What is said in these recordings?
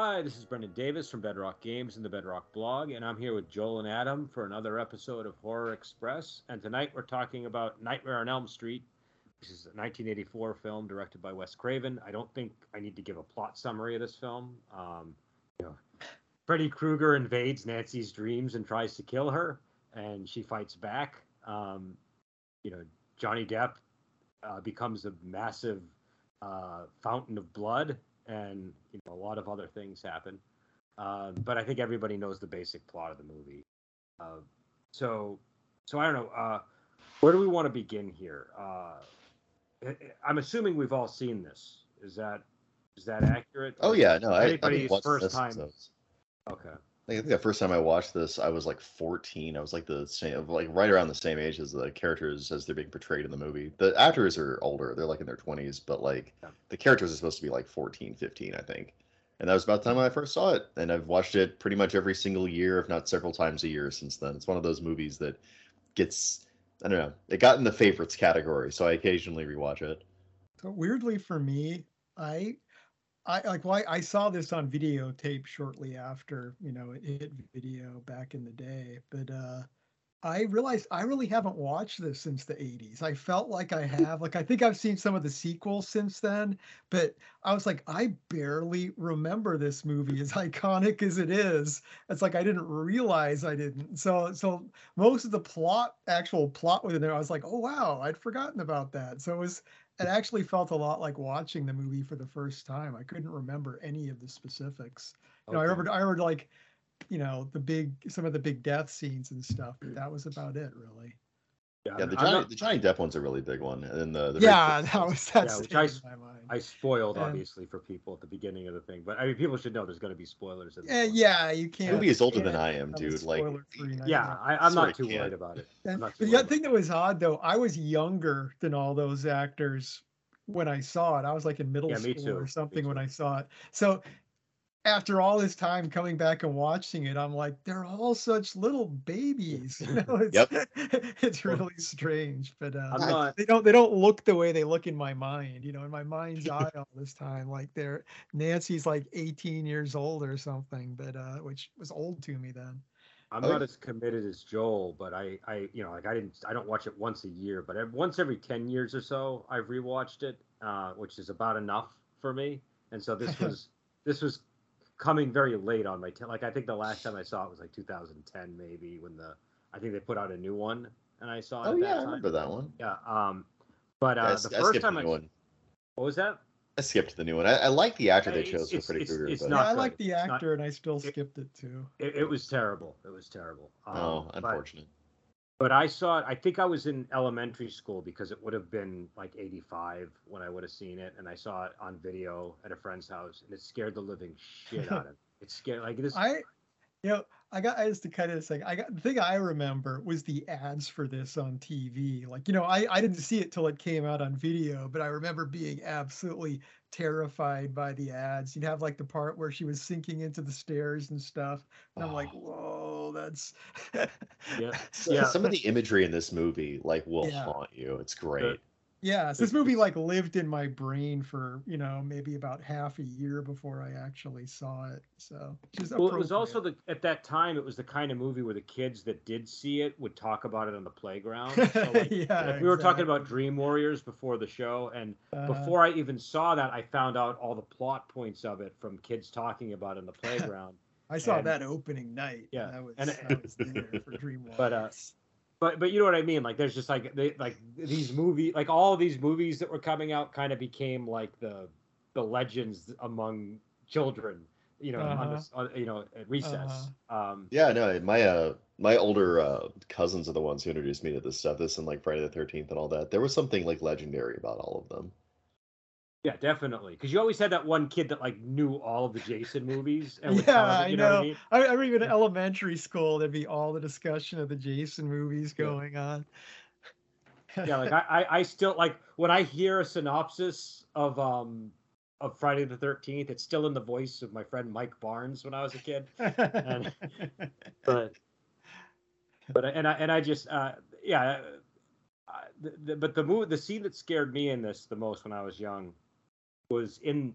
Hi, this is Brendan Davis from Bedrock Games and the Bedrock blog, and I'm here with Joel and Adam for another episode of Horror Express. And tonight we're talking about Nightmare on Elm Street, which is a 1984 film directed by Wes Craven. I don't think I need to give a plot summary of this film. Um, you know, Freddy Krueger invades Nancy's dreams and tries to kill her, and she fights back. Um, you know, Johnny Depp uh, becomes a massive uh, fountain of blood and you know a lot of other things happen. Um, but I think everybody knows the basic plot of the movie. Uh, so, so I don't know. Uh, where do we want to begin here? Uh, I'm assuming we've all seen this. Is that is that accurate? Oh yeah, no. I, Anybody's I first this, time. so- Okay. I think the first time I watched this, I was like 14. I was like the same, like right around the same age as the characters as they're being portrayed in the movie. The actors are older; they're like in their 20s, but like Yeah. the characters are supposed to be like 14, 15, I think. And that was about the time when I first saw it, and I've watched it pretty much every single year, if not several times a year since then. It's one of those movies that gets, I don't know, it got in the favorites category, so I occasionally rewatch it. So weirdly for me, I I like why I saw this on videotape shortly after, you know, it hit video back in the day. But uh I realized I really haven't watched this since the 80s. I felt like I have. Like I think I've seen some of the sequels since then, but I was like, I barely remember this movie as iconic as it is. It's like I didn't realize I didn't. So so most of the plot, actual plot within there, I was like, oh wow, I'd forgotten about that. So it was it actually felt a lot like watching the movie for the first time. I couldn't remember any of the specifics. You know, I remember I remember like, you know, the big some of the big death scenes and stuff, but that was about it really. Yeah, I'm- the I'm Johnny, not- the Johnny Depp one's a really big one, and then the, the Yeah, first that was that's Yeah, which I in s- my mind. I spoiled And- obviously for people at the beginning of the thing, but I mean people should know there's going to be spoilers. In this eh, one. yeah, you can't. The movie is older than I am, dude. Like, Yeah. I, I'm Sorta not too can't. worried about it. And not the other thing that was odd though, I was younger than all those actors when I saw it. I was like in middle Yeah, school too, or something when. I saw it. So after all this time coming back and watching it, I'm like, they're all such little babies. You know, it's, Yep. it's really strange, but uh, I'm not. they don't they don't look the way they look in my mind. You know, in my mind's eye all this time, like they're Nancy's like 18 years old or something, but uh, which was old to me then. I'm Oh, not as committed as Joel, but I, I, you know, like I didn't, I don't watch it once a year, but ev- once every ten years or so, I've rewatched it, uh, which is about enough for me. And so this was, this was coming very late on my, t- like I think the last time I saw it was like 2010 maybe when the, I think they put out a new one, and I saw it. oh at yeah, I that time. remember that one. Yeah. Um, but Yeah, I uh, s- the I first time the I, one. what was that? I skipped the new one. I, I like the actor they It's- chose for it's- Freddy it's- Krueger. it's but- not yeah, I good. like the It's not- actor, and I still it- skipped it too. It, it was terrible. It was terrible. Um, oh, but- unfortunate. But I saw it. I think I was in elementary school because it would have been like '85 when I would have seen it, and I saw it on video at a friend's house, and it scared the living shit out of me. It scared like this. I, you know, I got I just to kind of say, I got the thing I remember was the ads for this on TV. Like, you know, I I didn't see it till it came out on video, but I remember being absolutely terrified by the ads. You'd have like the part where she was sinking into the stairs and stuff, and I'm like, Oh. whoa, that's Yeah. Yeah. Some of the imagery in this movie like will Yeah. haunt you. It's great. Yeah, so this movie like lived in my brain for you know maybe about half a year before I actually saw it. So Well, it was also the at that time it was the kind of movie where the kids that did see it would talk about it on the playground. So like, yeah, like, we were talking about. Dream Warriors before the show, and Uh, before I even saw that, I found out all the plot points of it from kids talking about it in the playground. I saw and- that opening night. Yeah, and I was, and- I was there for Dream Warriors. But, uh, Warriors. But but you know what I mean? Like there's just like they like these movie like all these movies that were coming out kind of became like the the legends among children. You know, on Uh-huh. this, on, you know, at recess. Um, Yeah, no, my uh my older uh cousins are the ones who introduced me to this stuff. This and like Friday the Thirteenth and all that. There was something like legendary about all of them. Yeah, definitely. Because you always had that one kid that like knew all of the Jason movies. And Yeah, I you know. know. I mean? I, I remember in elementary school there'd be all the discussion of the Jason movies Yeah. going on. yeah like I, I i still like when i hear a synopsis of um of friday the 13th it's still in the voice of my friend mike barnes when i was a kid And- but but and i and i just uh yeah the, the, but the move the scene that scared me in this the most when i was young was in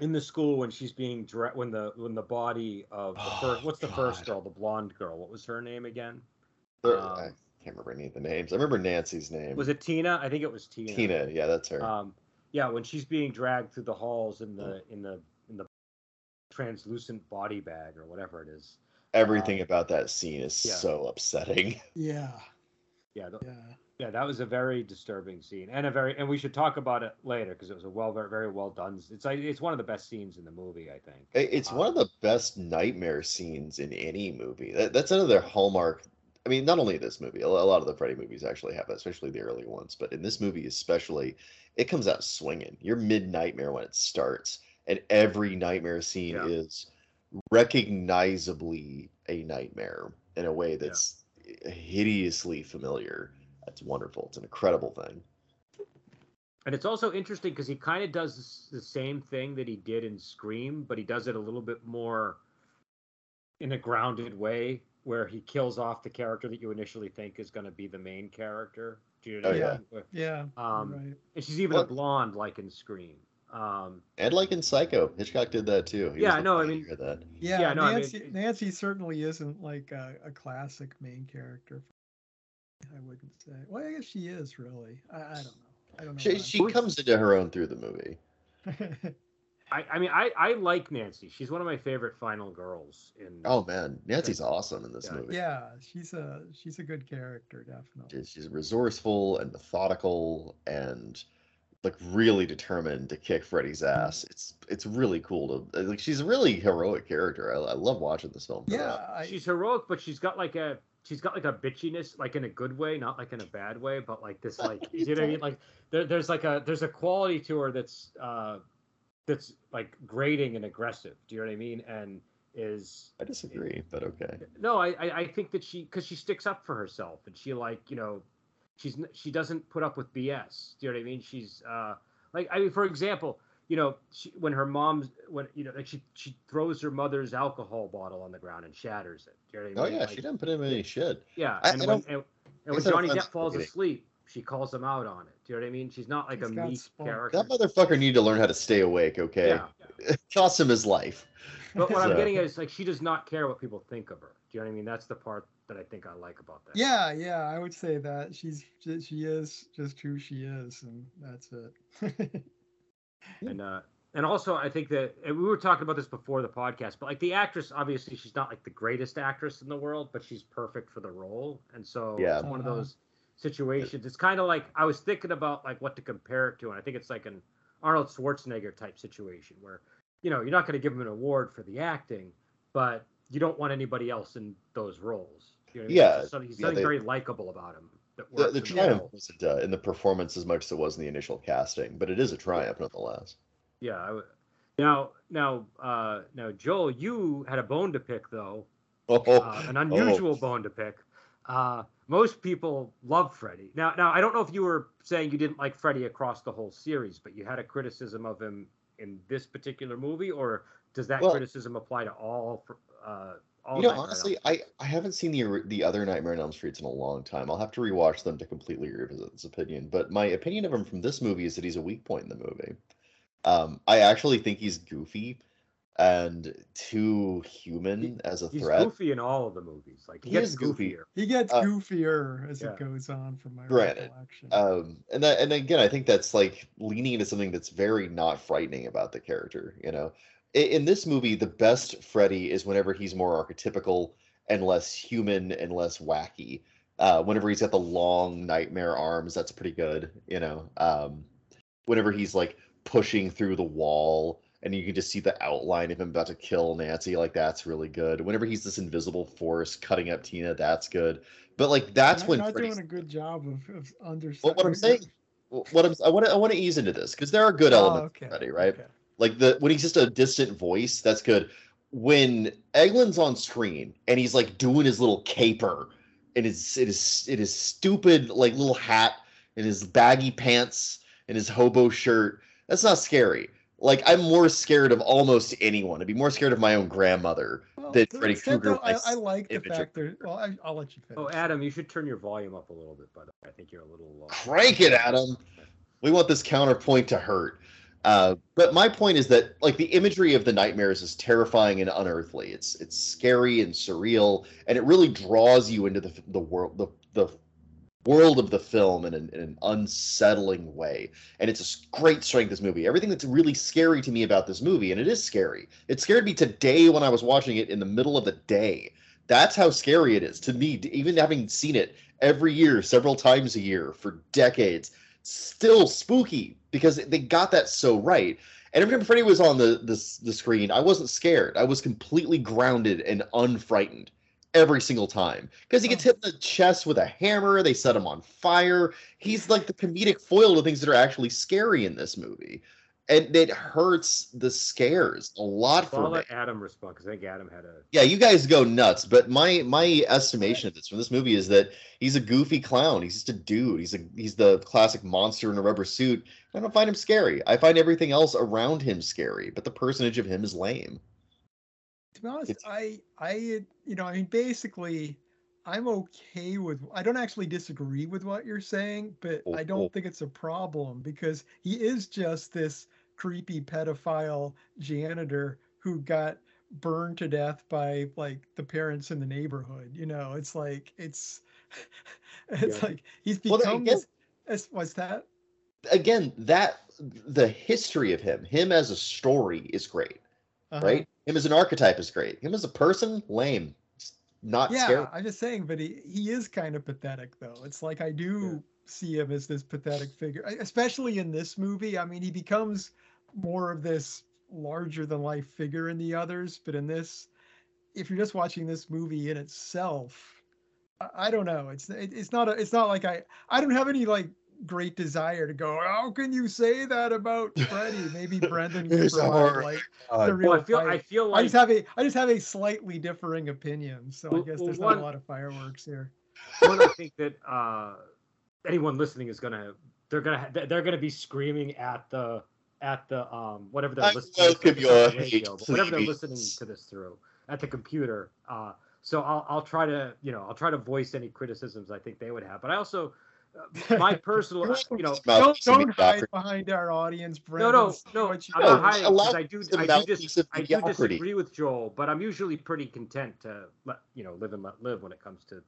in the school when she's being dre- when the when the body of the Oh, first what's the first girl, the blonde girl? What was her name again? There- Um, I can't remember any of the names. I remember Nancy's name. Was it Tina? I think it was Tina. Tina? Yeah, that's her. Um, yeah, when she's being dragged through the halls in the in the in the translucent body bag or whatever it is. Everything about that scene is yeah. so upsetting. Yeah, Yeah, th- yeah. Yeah, that was a very disturbing scene, and a very and we should talk about it later because it was a well very very well done. It's like it's one of the best scenes in the movie, I think. It- It's one of the best nightmare scenes in any movie. That, that's another hallmark. I mean, not only this movie, a lot of the Freddy movies actually have that, especially the early ones. But in this movie, especially, it comes out swinging. You're mid nightmare when it starts, and every nightmare scene Yeah. is recognizably a nightmare in a way that's hideously familiar. That's wonderful. It's an incredible thing. And it's also interesting because he kind of does the same thing that he did in Scream, but he does it a little bit more in a grounded way, where he kills off the character that you initially think is going to be the main character. Do you know Oh, I yeah. mean? Where- Yeah, Um, right. And she's even Well- a blonde, like in Scream. Um, And like in Psycho, Hitchcock did that too. He Yeah, was I know, I mean- that. Yeah, Yeah, no, I mean, Nancy. it- Nancy certainly isn't like a, a classic main character. I wouldn't say. Well, I guess she is really. I, I don't know. I don't know. She, she comes into her own through the movie. I, I mean, I, I like Nancy. She's one of my favorite final girls in. Oh man, Nancy's awesome in this Yeah. movie. yeah, she's a she's a good character, definitely. She's, she's resourceful and methodical and like really determined to kick Freddy's ass. Mm-hmm. It's it's really cool to like. She's a really heroic character. I, I love watching this film. Yeah. I, she's heroic, but she's got like a she's got like a bitchiness, like in a good way, not like in a bad way, but like this like you know what I mean? Like there, there's like a there's a quality to her that's uh that's like grating and aggressive. Do you know what I mean? And is I disagree, but okay. no, I I, I think that she because she sticks up for herself and she like you know she's n- she doesn't put up with BS. Do you know what I mean? She's uh like I mean for example. You know, she, when her mom's when you know, like she she throws her mother's alcohol bottle on the ground and shatters it. You know what I Oh yeah, Like, she didn't put him in any shit. yeah, I- and I when and, and when Johnny Depp falls Spaghetti. asleep, she calls him out on it. Do you know what I mean? She's not like He's a got meek spunk. character. That motherfucker needed to learn how to stay awake. Okay, Yeah. it cost him his life. But what I'm getting at is like she does not care what people think of her. Do you know what I mean? That's the part that I think I like about that. yeah, yeah, I would say that she's she is just who she is, and that's it. And uh and also I think that we were talking about this before the podcast, but like the actress, obviously she's not like the greatest actress in the world, but she's perfect for the role. And so Yeah. it's one of those situations. It's kind of like I was thinking about like what to compare it to, and I think it's like an Arnold Schwarzenegger type situation where you know you're not going to give him an award for the acting, but you don't want anybody else in those roles. You know what I mean? Yeah, There's just some- he's yeah, something they- very likable about him. The, the triumph wasn't uh, in the performance as much as it was in the initial casting, but it is a triumph nonetheless. Yeah. I w- now, now, uh, now, Joel, you had a bone to pick though, Oh, uh, an unusual bone to pick. Uh, most people love Freddy. Now, now, I don't know if you were saying you didn't like Freddy across the whole series, but you had a criticism of him in this particular movie, or does that Well- criticism apply to all? Uh, all you know, Nightmare honestly, I, I haven't seen the the other Nightmare on Elm Streets in a long time. I'll have to rewatch them to completely revisit this opinion. But my opinion of him from this movie is that he's a weak point in the movie. Um, I actually think he's goofy and too human as a He's threat. goofy in all of the movies. Like he, He gets is goofy. goofier. he gets Uh, goofier as yeah. it goes on, from my Granted, recollection. Um, and that, and again, I think that's like leaning into something that's very not frightening about the character. You know, in, this movie, the best Freddy is whenever he's more archetypical and less human and less wacky. Uh, whenever he's got the long nightmare arms, that's pretty good. You know, um, whenever he's like pushing through the wall and you can just see the outline of him about to kill Nancy, like that's really good. Whenever he's this invisible force cutting up Tina, that's good. But like that's You're when not Freddy's doing a good job of, of well, understanding. what I'm saying, what I'm, I want to, I want to ease into this because there are good elements Oh, okay, already, right? okay. Like the when he's just a distant voice, that's good. When Englund's on screen and he's like doing his little caper, and his it is it is stupid like little hat and his baggy pants and his hobo shirt. That's not scary. Like I'm more scared of almost anyone. I'd be more scared of my own grandmother. Well, that to an Freddy Krueger I, I like the fact that. Well, I, I'll let you finish. Oh, Adam, you should turn your volume up a little bit, but I think you're a little low. Crank it, Adam. We want this counterpoint to hurt. Uh, but my point is that like the imagery of the nightmares is terrifying and unearthly. It's it's scary and surreal, and it really draws you into the the world the the world of the film in an, in an unsettling way. And it's a great strength this movie. Everything that's really scary to me about this movie, and it is scary. It scared me today when I was watching it in the middle of the day. That's how scary it is to me, even having seen it every year, several times a year for decades. Still spooky because they got that so right. And every time Freddy was on the, the the screen, I wasn't scared. I was completely grounded and unfrightened every single time because he gets hit in the chest with a hammer. They set him on fire. He's like the comedic foil to things that are actually scary in this movie, and it hurts the scares a lot for Well, I'll me. let Adam respond because I think Adam had a. Yeah, you guys go nuts, but my my estimation of this from this movie is that he's a goofy clown. He's just a dude. He's a he's the classic monster in a rubber suit. I don't find him scary. I find everything else around him scary, but the personage of him is lame. To be honest, It's- I, I, you know, I mean, basically, I'm okay with. I don't actually disagree with what you're saying, but Oh, I oh. don't think it's a problem because he is just this creepy pedophile janitor who got burned to death by like the parents in the neighborhood. You know, it's like it's, it's Yeah. like he's Well, become again- this. What's that? Again, that the history of him, him as a story is great, Uh-huh. right? Him as an archetype is great. Him as a person, lame. Not yeah, scary. I'm just saying, but he, he is kind of pathetic though. It's like I do see him as this pathetic figure, especially in this movie. I mean, he becomes more of this larger than life figure in the others, but in this, if you're just watching this movie in itself, I, I don't know. It's it, it's not a, it's not like I I don't have any like great desire to go. How can you say that about Freddy? Maybe Brendan can He's provide like God. the real Well, I feel I fight. feel I just have a I just have a slightly differing opinion, so I Well- guess well, there's one- not a lot of fireworks here. one, I think that uh, anyone listening is gonna they're gonna they're gonna be screaming at the at the um whatever they're I listening to, your the radio, hate, but whatever they're listening to this through at the computer. Uh, so I'll I'll try to you know I'll try to voice any criticisms I think they would have, but I also uh, my personal you know Don't don't hide mediocrity. behind our audience, no, no, no. what I'm No, not hiding because I do, I do, mouthpiece dis- I do disagree with Joel, but I'm usually pretty content to let you know live and let live when it comes to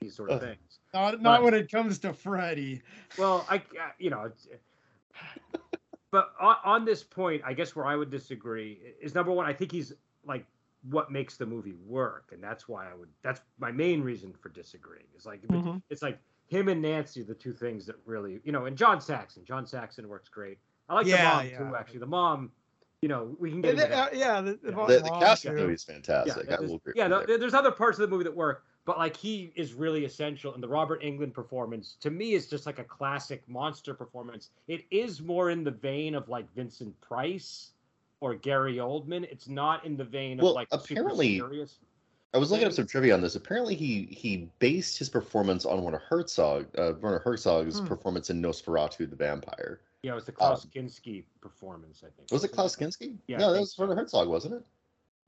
these sort of Uh. things. Not But- not when it comes to Freddy. Well, I, I- you know, it's, but on, on this point, I guess where I would disagree is number one, I think he's like what makes the movie work, and that's why I would. That's my main reason for disagreeing. Is like Mhm. it's like him and Nancy, the two things that really, you know, and John Saxon. John Saxon works great. I like Yeah, the yeah. mom too. Actually, the mom, you know, we can Yeah, get into that. uh, yeah, the, the, Yeah. The, the cast of the movie is fantastic. I there's- will agree. yeah, with there. there's other parts of the movie that work, but like he is really essential. And the Robert Englund performance, to me, is just like a classic monster performance. It is more in the vein of like Vincent Price or Gary Oldman. It's not in the vein Well, of like super apparently- serious. I was looking up some trivia on this. Apparently, he he based his performance on Werner Herzog, uh, Werner Herzog's Hmm. performance in Nosferatu the Vampire. Yeah, it was the Klaus Kinski performance, I think. Was it Klaus Kinski? Kinski? Yeah, no, that was so. Werner Herzog, wasn't it?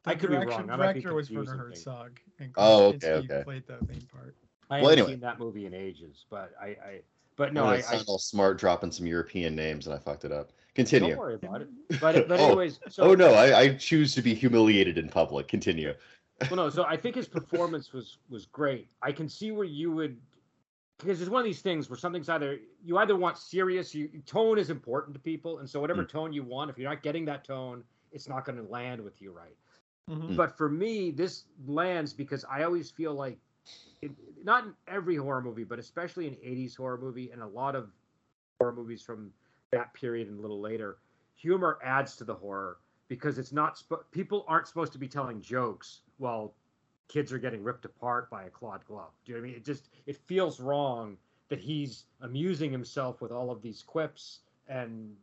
The I could be direction- wrong. I director was Werner confusing things. Herzog. And Oh, okay, okay. Played the main part. I Well, haven't anyway. seen that movie in ages, but I, I but no, No, I, I I all smart dropping some European names and I fucked it up. Continue. don't worry about it. But but Oh. anyways, so oh no, I, I choose to be humiliated in public. Continue. well, no. So I think his performance was was great. I can see where you would, because it's one of these things where something's either you either want serious, you tone is important to people, and so whatever Mm. tone you want, if you're not getting that tone, it's not going to land with you right. Mhm. Mm. But for me, this lands because I always feel like, it, not in every horror movie, but especially in '80s horror movie and a lot of horror movies from that period and a little later, humor adds to the horror because it's not people aren't supposed to be telling jokes while kids are getting ripped apart by a clawed glove. Do you know what I mean? It just it feels wrong that he's amusing himself with all of these quips and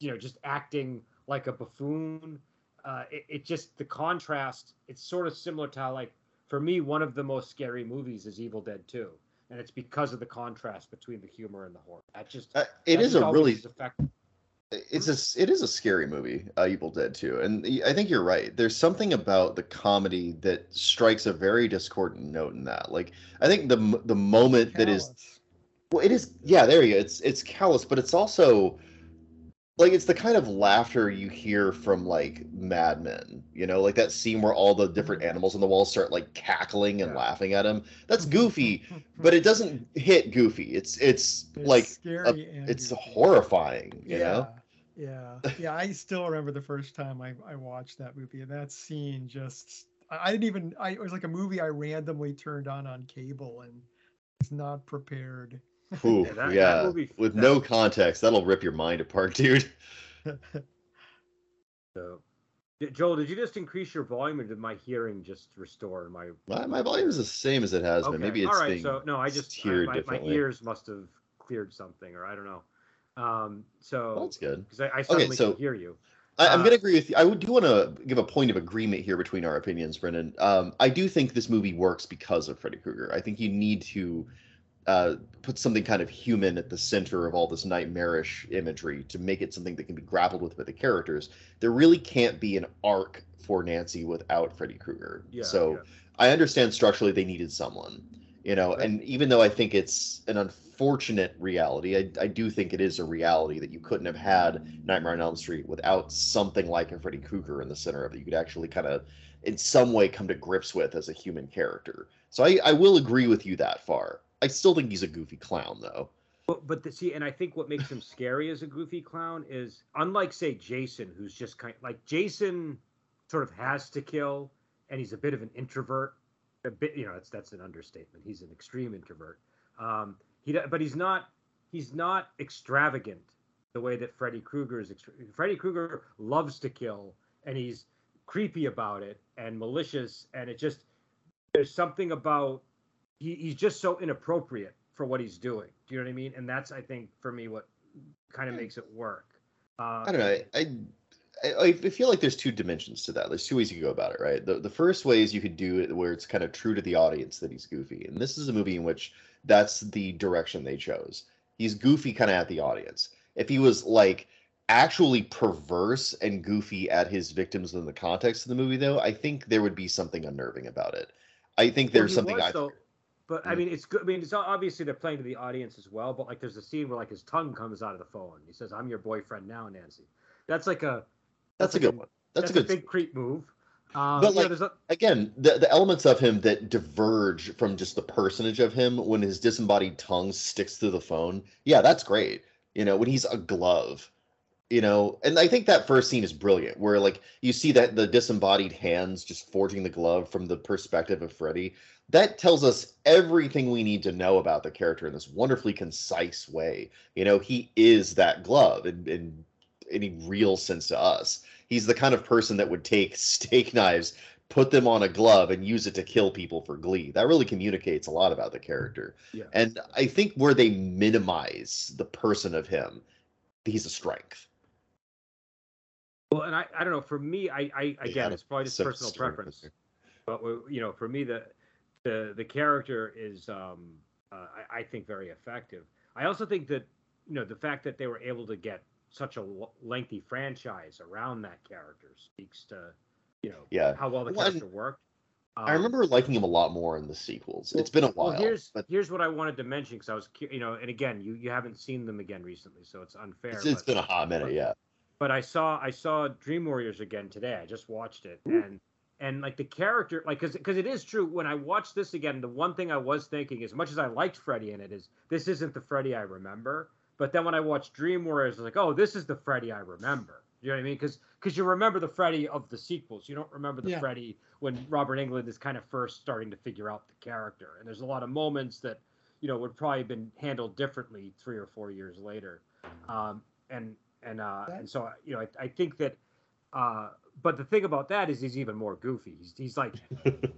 you know just acting like a buffoon. Uh, it, it just the contrast. It's sort of similar to how like for me one of the most scary movies is Evil Dead 2. And it's because of the contrast between the humor and the horror. That just Uh, it is a really effective. it's a it is a scary movie uh, evil dead 2 and I think you're right there's something about the comedy that strikes a very discordant note in that like i think the the moment that is well it is yeah there you go it's it's callous but it's also like it's the kind of laughter you hear from like Mad Men, you know, like that scene where all the different mm-hmm. animals on the wall start like cackling and Yeah. laughing at him. That's goofy, but it doesn't hit goofy. It's it's, It's like scary and it's goofy. horrifying, you yeah, know. Yeah, yeah. I still remember the first time I, I watched that movie, and that scene just I, I didn't even I it was like a movie I randomly turned on on cable and was not prepared. Ooh, Yeah, that- that yeah, movie- with that- no context, that'll rip your mind apart, dude. So, Joel, did you just increase your volume, or did my hearing just restore my? My, my volume is the same as it has been. Maybe it's all right. So no, I just I, my, my ears must have cleared something, or I don't know. Um, so Well, that's good. because I, I suddenly so- can hear you. I, I'm Uh, going to agree with you. I do want to give a point of agreement here between our opinions, Brendan. Um, I do think this movie works because of Freddy Krueger. I think you need to uh, put something kind of human at the center of all this nightmarish imagery to make it something that can be grappled with by the characters. There really can't be an arc for Nancy without Freddy Krueger. Yeah. so yeah. I understand structurally they needed someone, you know, Right. and even though I think it's an unfortunate reality, I, I do think it is a reality that you couldn't have had Nightmare on Elm Street without something like a Freddy Krueger in the center of it. You could actually kind of, in some way, come to grips with as a human character. So I, I will agree with you that far. I still think he's a goofy clown, though. But, but the, see, and I think what makes him scary as a goofy clown is unlike, say, Jason, who's just kind like Jason sort of has to kill, and he's a bit of an introvert. A bit, you know, that's that's an understatement. He's an extreme introvert. Um, he, but he's not he's not extravagant the way that Freddy Krueger is. Freddy Krueger loves to kill, and he's creepy about it and malicious, and it just there's something about he, he's just so inappropriate for what he's doing. Do you know what I mean? And that's I think for me what kind of makes it work. Uh, I don't know. I, I I feel like there's two dimensions to that. There's two ways you go about it, right? The the first way is you could do it where it's kind of true to the audience that he's goofy, and this is a movie in which that's the direction they chose. He's goofy kind of at the audience. If he was like actually perverse and goofy at his victims in the context of the movie, though, I think there would be something unnerving about it. I think there's he something was, I though, but I Mm. mean, it's good. I mean, it's obviously they're playing to the audience as well. But like, there's a scene where like his tongue comes out of the phone. He says, "I'm your boyfriend now, Nancy." That's like a that's a like good one. That's, a good big creep move. Um, But, like, there's a, again the, the elements of him that diverge from just the personage of him when his disembodied tongue sticks through the phone yeah that's great you know when he's a glove you know and i think that first scene is brilliant where like you see that the disembodied hands just forging the glove from the perspective of freddy. That tells us everything we need to know about the character in this wonderfully concise way. You know he is that glove in, in any real sense to us. He's the kind of person that would take steak knives put them on a glove and use it to kill people for glee. That really communicates a lot about the character. Yeah. and i think where they minimize the person of him he's a strength Well, and I, I don't know. For me, I, I again, it's probably just personal preference. But you know, for me, the the the character is, um, uh, I, I think, very effective. I also think that you know the fact that they were able to get such a l- lengthy franchise around that character speaks to you know Yeah. how well the Well, character worked. i Um, remember liking him a lot more in the sequels well- it's been a while Well, here's but here's what I wanted to mention because I was, you know, and again, you you haven't seen them again recently, so it's unfair. it's, it's but- been a hot minute but- yeah but I saw I saw Dream Warriors again today. I just watched it, Ooh. and and like the character, like because because it is true. When I watched this again, the one thing I was thinking, as much as I liked Freddy in it, is this isn't the Freddy I remember. But then when I watched Dream Warriors, I was like, oh, this is the Freddy I remember. You know what I mean? Because because you remember the Freddy of the sequels, you don't remember the Yeah. Freddy when Robert Englund is kind of first starting to figure out the character. And there's a lot of moments that you know would probably have been handled differently three or four years later. Um, and and uh, and so you know I, I think that uh, but the thing about that is he's even more goofy. He's, he's like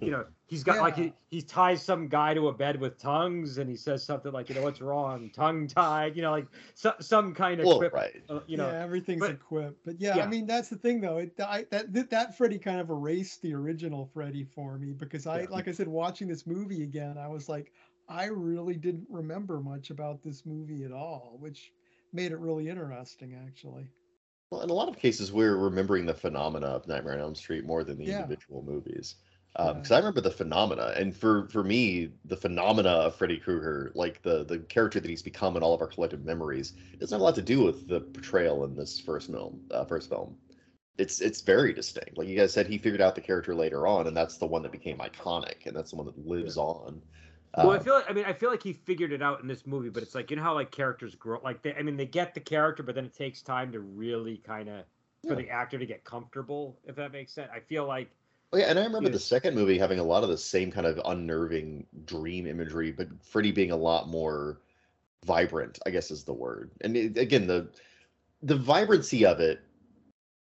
you know he's got like he, he ties some guy to a bed with tongues and he says something like you know what's wrong tongue tied you know like so, some kind of well quip, right uh, you know yeah, everything's but- equipped. But yeah, yeah. I mean that's the thing though. It, I, that that that Freddy kind of erased the original Freddy for me because I, Yeah. like I said, watching this movie again, I was like, I really didn't remember much about this movie at all, which made it really interesting, actually. Well, in a lot of cases, we're remembering the phenomena of Nightmare on Elm Street more than the Yeah. individual movies. because um, I remember the phenomena, and for for me, the phenomena of Freddy Krueger, like the the character that he's become in all of our collective memories, doesn't have a lot to do with the portrayal in this first film. Uh, first film, it's it's very distinct. Like you guys said, he figured out the character later on, and that's the one that became iconic, and that's the one that lives yeah. on. Well, I um, feel like I mean I feel like he figured it out in this movie, but it's like you know how like characters grow like they I mean they get the character, but then it takes time to really kind of for yeah. the actor to get comfortable, if that makes sense. I feel like Oh, yeah, and I remember the second movie having a lot of the same kind of unnerving dream imagery, but Freddy being a lot more vibrant, I guess is the word. And it, again, the the vibrancy of it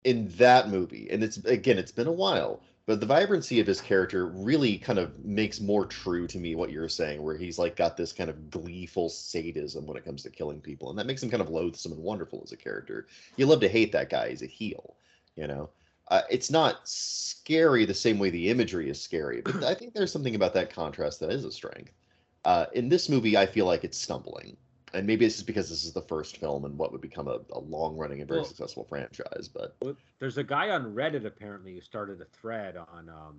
in that movie, and it's again, it's been a while, but the vibrancy of his character really kind of makes more true to me what you're saying, where he's like got this kind of gleeful sadism when it comes to killing people, and that makes him kind of loathsome and wonderful as a character. You love to hate that guy as a heel, you know uh, it's not scary the same way the imagery is scary, but I think there's something about that contrast that is a strength. Uh, in this movie, I feel like it's stumbling, and maybe it's just because this is the first film and what would become a, a long-running and very well, successful franchise. But there's a guy on Reddit apparently who started a thread on um,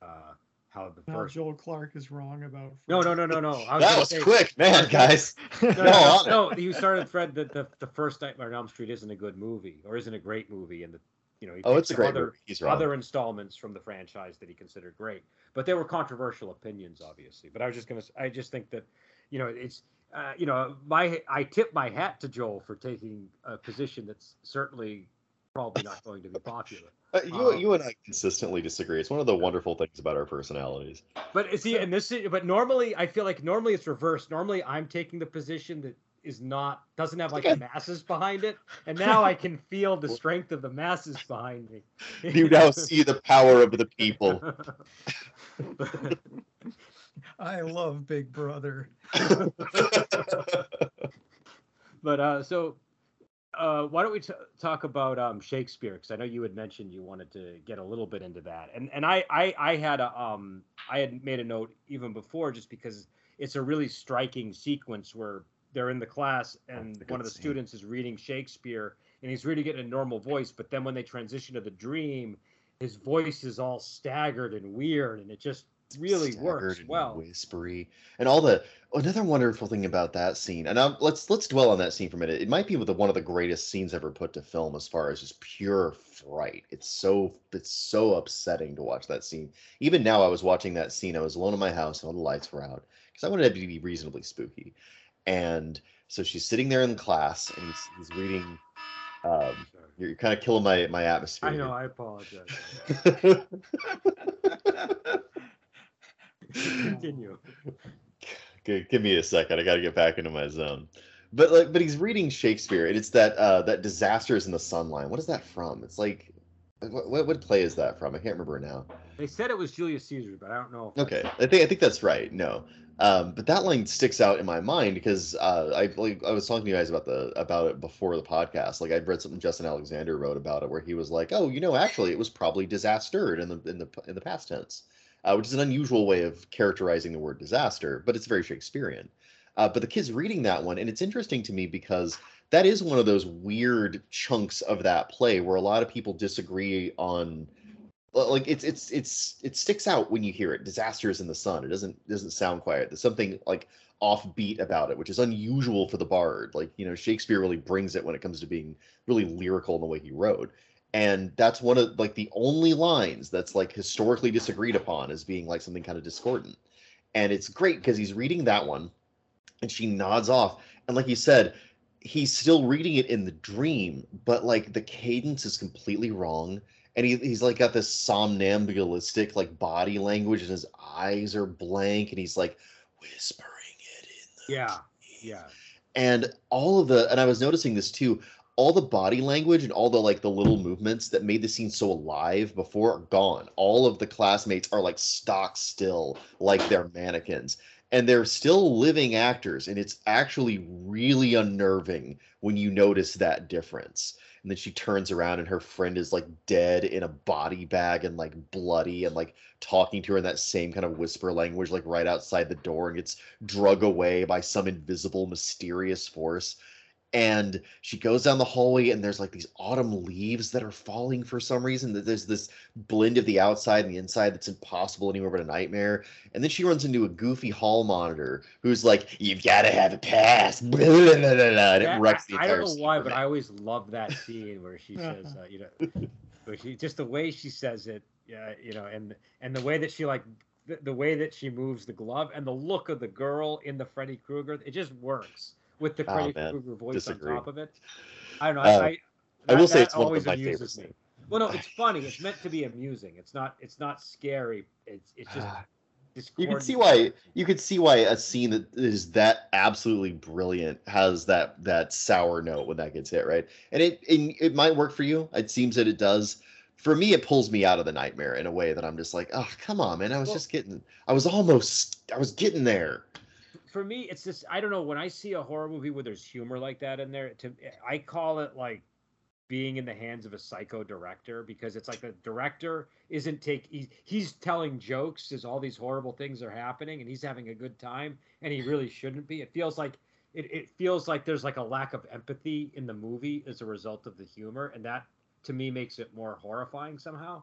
uh, how the no, first Joel Clark is wrong about. No, no, no, no, no. Was that was say, quick, man, guys. no, no, no, no, you started a thread that the, the first Nightmare on Elm Street isn't a good movie or isn't a great movie, and the you know, oh, it's a great other, He's wrong. other installments from the franchise that he considered great, but they were controversial opinions, obviously. But I was just gonna, I just think that, you know, it's, uh, you know, my I tip my hat to Joel for taking a position that's certainly probably not going to be popular. Uh, you, um, you and I consistently disagree. It's one of the wonderful things about our personalities. But see, and this, is but normally I feel like normally it's reversed. Normally I'm taking the position that is not doesn't have like masses behind it, and now I can feel the strength of the masses behind me. you now see the power of the people. I love Big Brother. but uh, so uh, why don't we t- talk about um, Shakespeare? Because I know you had mentioned you wanted to get a little bit into that, and and I I, I had a um I had made a note even before just because it's a really striking sequence where they're in the class and one of the scene. students is reading Shakespeare and he's reading it in a normal voice, but then when they transition to the dream, his voice is all staggered and weird, and it just really staggered works well. Whispery, and all the another wonderful thing about that scene, and I'm, let's let's dwell on that scene for a minute. It might be the, one of the greatest scenes ever put to film, as far as just pure fright. It's so it's so upsetting to watch that scene. Even now, I was watching that scene. I was alone in my house, and all the lights were out because I wanted it to be reasonably spooky and so she's sitting there in class and he's, he's reading um, you're, you're, kind of killing my my atmosphere. I know. I apologize. Continue. Give me a second. I got to get back into my zone. But like, but he's reading Shakespeare, and it's that uh, that disasters in the sunline. What is that from? It's like, what, what, what play is that from? I can't remember now. They said it was Julius Caesar, but I don't know. Okay, I think I think that's right. No, um, but that line sticks out in my mind because uh, I like I was talking to you guys about the about it before the podcast. Like I'd read something Justin Alexander wrote about it where he was like, "Oh, you know, actually, it was probably disastered in the in the in the past tense," uh, which is an unusual way of characterizing the word disaster, but it's very Shakespearean. Uh, but the kids reading that one, and it's interesting to me because that is one of those weird chunks of that play where a lot of people disagree on like it's it's it's it sticks out when you hear it. Disasters in the sun. It doesn't doesn't sound quiet. There's something like offbeat about it which is unusual for the bard. Like you know shakespeare really brings it when it comes to being really lyrical in the way he wrote and that's one of like the only lines that's like historically disagreed upon as being like something kind of discordant. And it's great because he's reading that one and she nods off. And like you said he's still reading it in the dream but like the cadence is completely wrong. And he, he's like got this somnambulistic like body language and his eyes are blank and he's like whispering it in the yeah. yeah. And all of the and i was noticing this too all the body language and all the like the little movements that made the scene so alive before are gone. All of the classmates are like stock still like they're mannequins. And they're still living actors and it's actually really unnerving when you notice that difference. And then she turns around and her friend is like dead in a body bag and like bloody and like talking to her in that same kind of whisper language like right outside the door and gets drug away by some invisible mysterious force and she goes down the hallway and there's like these autumn leaves that are falling for some reason that there's this blend of the outside and the inside that's impossible anywhere but a nightmare. And then she runs into a goofy hall monitor who's like you've got to have a pass. Blah, blah, blah, blah, blah, and it wrecks the I, I don't know why, but. I always love that scene where she says, uh, you know, where she just the way she says it, yeah, you know, and and the way that she like the, the way that she moves the glove and the look of the girl in the Freddy Krueger, it just works with the Oh, Freddy man. Krueger voice Disagree. on top of it. I don't know. Uh, I, I, I will say that it's one of always my me. Well, no, it's funny. It's meant to be amusing. It's not. It's not scary. It's it's just. you can see why you could see why a scene that is that absolutely brilliant has that that sour note when that gets hit right and it it, it might work for you it seems that it does for me it pulls me out of the nightmare in a way that i'm just like oh come on man i was Well- just getting i was almost i was getting there for me, it's this. I don't know. When I see a horror movie where there's humor like that in there, to I call it like being in the hands of a psycho director because it's like the director isn't take he's, he's telling jokes as all these horrible things are happening and he's having a good time and he really shouldn't be. It feels like it, it feels like there's like a lack of empathy in the movie as a result of the humor and that to me makes it more horrifying somehow.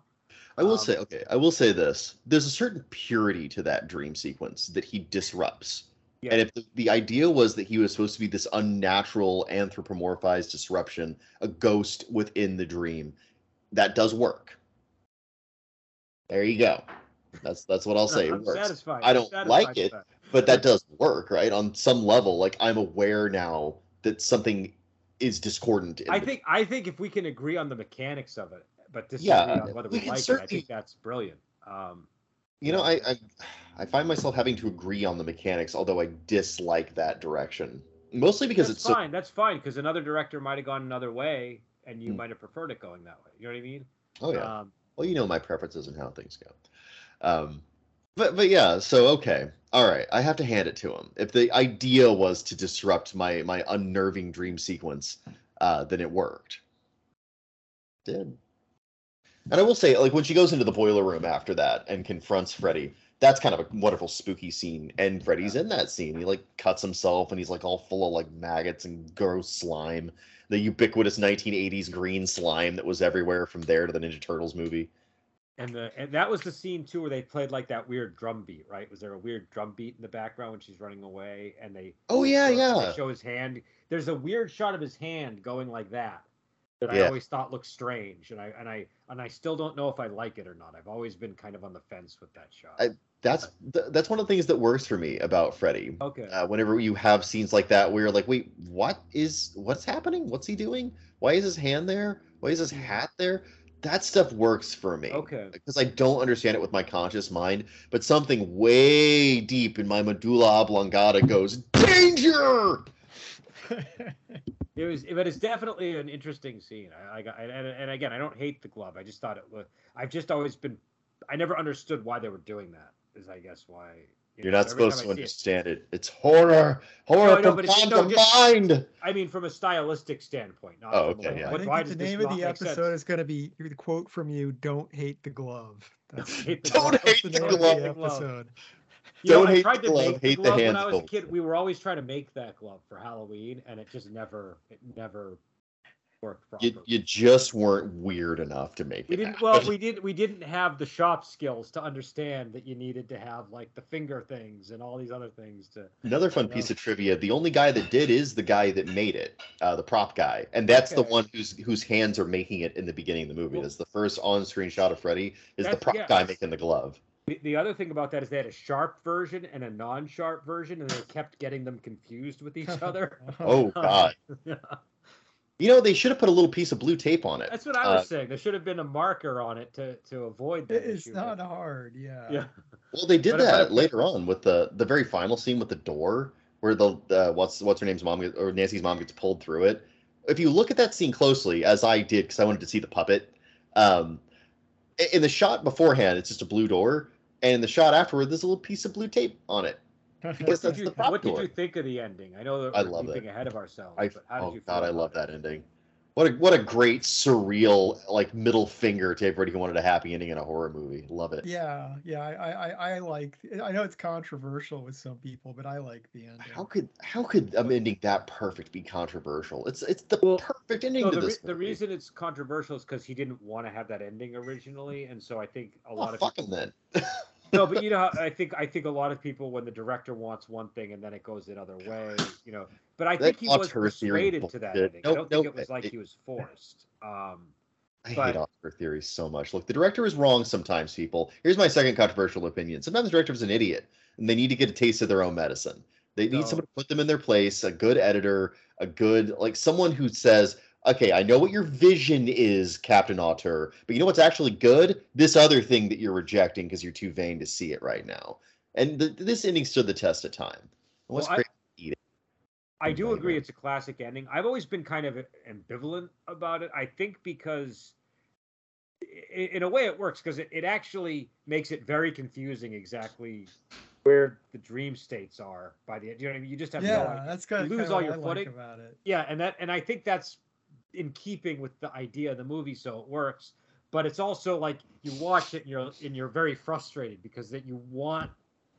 i will Um, say okay i will say this there's a certain purity to that dream sequence that he disrupts Yeah. And if the, the idea was that he was supposed to be this unnatural anthropomorphized disruption, a ghost within the dream, that does work. There you go. That's that's what I'll say. It I'm works. satisfied. I don't like it, that. but that does work, right? On some level, like I'm aware now that something is discordant. in I think I think if we can agree on the mechanics of it, but disagree Yeah, on whether we we, like it, I think that's brilliant. Um, you know, I, I I find myself having to agree on the mechanics, although I dislike that direction. Mostly because that's it's so fine. That's fine because another director might have gone another way, and you Hmm. might have preferred it going that way. You know what I mean? Oh yeah. Um, well you know my preferences and how things go um but but yeah so okay all right i have to hand it to him if the idea was to disrupt my my unnerving dream sequence uh then it worked did and i will say like when she goes into the boiler room after that and confronts freddy that's kind of a wonderful spooky scene and freddy's in that scene he like cuts himself and he's like all full of like maggots and gross slime the ubiquitous 1980s green slime that was everywhere from there to the ninja turtles movie and the and that was the scene too where they played like that weird drum beat, right? Was there a weird drum beat in the background when she's running away? And they Oh yeah, show- yeah. They show his hand. There's a weird shot of his hand going like that that I always thought looked strange, and I and I and I still don't know if I like it or not. I've always been kind of on the fence with that shot. I- That's th- that's one of the things that works for me about Freddy. okay. Uh, whenever you have scenes like that where you're like, wait, what is what's happening? What's he doing? Why is his hand there? Why is his hat there? That stuff works for me. Okay. Because I don't understand it with my conscious mind, but something way deep in my medulla oblongata goes, danger! It was, but it's definitely an interesting scene. I, I got, and, and again, I don't hate the glove. I just thought it was. I've just always been. I never understood why they were doing that. Is I guess why. you You're know, not supposed to I see it- understand it. It's horror. Horror I know, from mind no, to mind. I mean, from a stylistic standpoint. Not Oh, okay, like, yeah. I think why the name of the make sense? episode is going to be the quote from you: "Don't hate the glove." That's, hate the Don't glove. hate the the name of glove. the episode. You know, Don't I hate tried the to glove, make the hate the glove when I was a kid. We were always trying to make that glove for Halloween, and it just never, it never worked properly. You, you just weren't weird enough to make We it. didn't. happen. Well, we didn't, We didn't have the shop skills to understand that you needed to have like the finger things and all these other things to. Another fun No. piece of trivia: the only guy that did is the guy that made it, uh, the prop guy, and that's the one whose whose hands are making it in the beginning of the movie. Well- That's the first on-screen shot of Freddy. Is the prop yeah, guy making the glove? The, the other thing about that is they had a sharp version and a non-sharp version, and they kept getting them confused with each other. Oh God! You know they should have put a little piece of blue tape on it. That's what I was Uh, saying. There should have been a marker on it to to avoid that It's issue. not but- hard. Yeah. Yeah. Well, they did But that if- later on with the the very final scene with the door, where the uh, what's what's her name's mom or Nancy's mom gets pulled through it. If you look at that scene closely, as I did because I wanted to see the puppet, um, in the shot beforehand, it's just a blue door, and in the shot afterward, there's a little piece of blue tape on it. Because that's you the prop What did you think of the ending? I know that I we're love leaping it. ahead of ourselves, I but how did oh you? god, feel I love about that ending. What a what a great surreal like middle finger to everybody who wanted a happy ending in a horror movie. Love it. Yeah, yeah, I, I, I- I like. I know it's controversial with some people, but I like the ending. How could how could an ending that perfect be controversial? It's it's the Well, perfect ending No, to the, re- this. the reason it's controversial is because he didn't want to have that ending originally, and so I think a Oh, lot of fuck people. then. no, but you know, I think I think a lot of people when the director wants one thing and then it goes another way, you know. But I think he was persuaded to that bullshit. ending. I don't think it was like it- he was forced. Um, I But- hate auteur theories so much. Look, the director is wrong sometimes, people. Here's my second controversial opinion. Sometimes the director is an idiot, and they need to get a taste of their own medicine. They need No. someone to put them in their place, a good editor, a good like someone who says, "Okay, I know what your vision is, Captain Auteur, but you know what's actually good? This other thing that you're rejecting because you're too vain to see it right now." And th- this ending stood the test of time. What's Well, I- great? I do agree it's a classic ending. I've always been kind of ambivalent about it. I think because in a way it works because it, it actually makes it very confusing exactly where the dream states are by the end. You know what I mean? You just have no yeah, idea. that's kind You of lose all what your I like footing. about it. Yeah, and that and I think that's in keeping with the idea of the movie, so it works. But it's also like you watch it and you're and you're very frustrated because that you want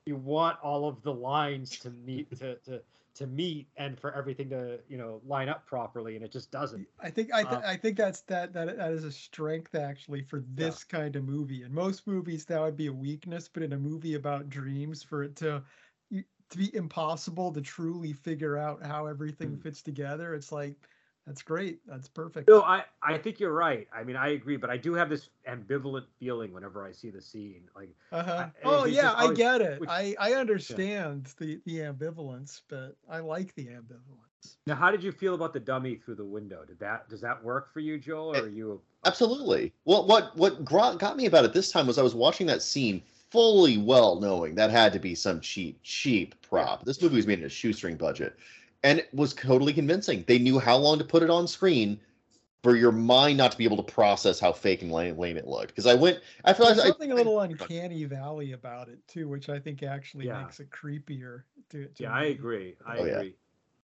you want all of the lines to meet to to to meet and for everything to you know line up properly and it just doesn't. I think I, th- Uh, I think that's that that that is a strength actually for this kind of movie. In most movies, that would be a weakness, but in a movie about dreams, for it to to be impossible to truly figure out how everything fits together, it's like that's great. That's perfect. No, I I think you're right. I mean, I agree, but I do have this ambivalent feeling whenever I see the scene. Like Uh-huh. I- Oh yeah, just I get it. which- I I understand the the ambivalence, but I like the ambivalence. now, how did you feel about the dummy through the window? Did that does that work for you, Joel, or It- are you? Absolutely. Well, what what gro- got me about it this time was I was watching that scene fully well knowing that had to be some cheap cheap prop. This movie was made in a shoestring budget, and it was totally convincing. They knew how long to put it on screen for your mind not to be able to process how fake and lame, lame it looked. Because I went, I feel like something a little uncanny valley about it too, which I think actually Yeah. makes it creepier. To, to Yeah, I agree. I Oh, yeah. agree.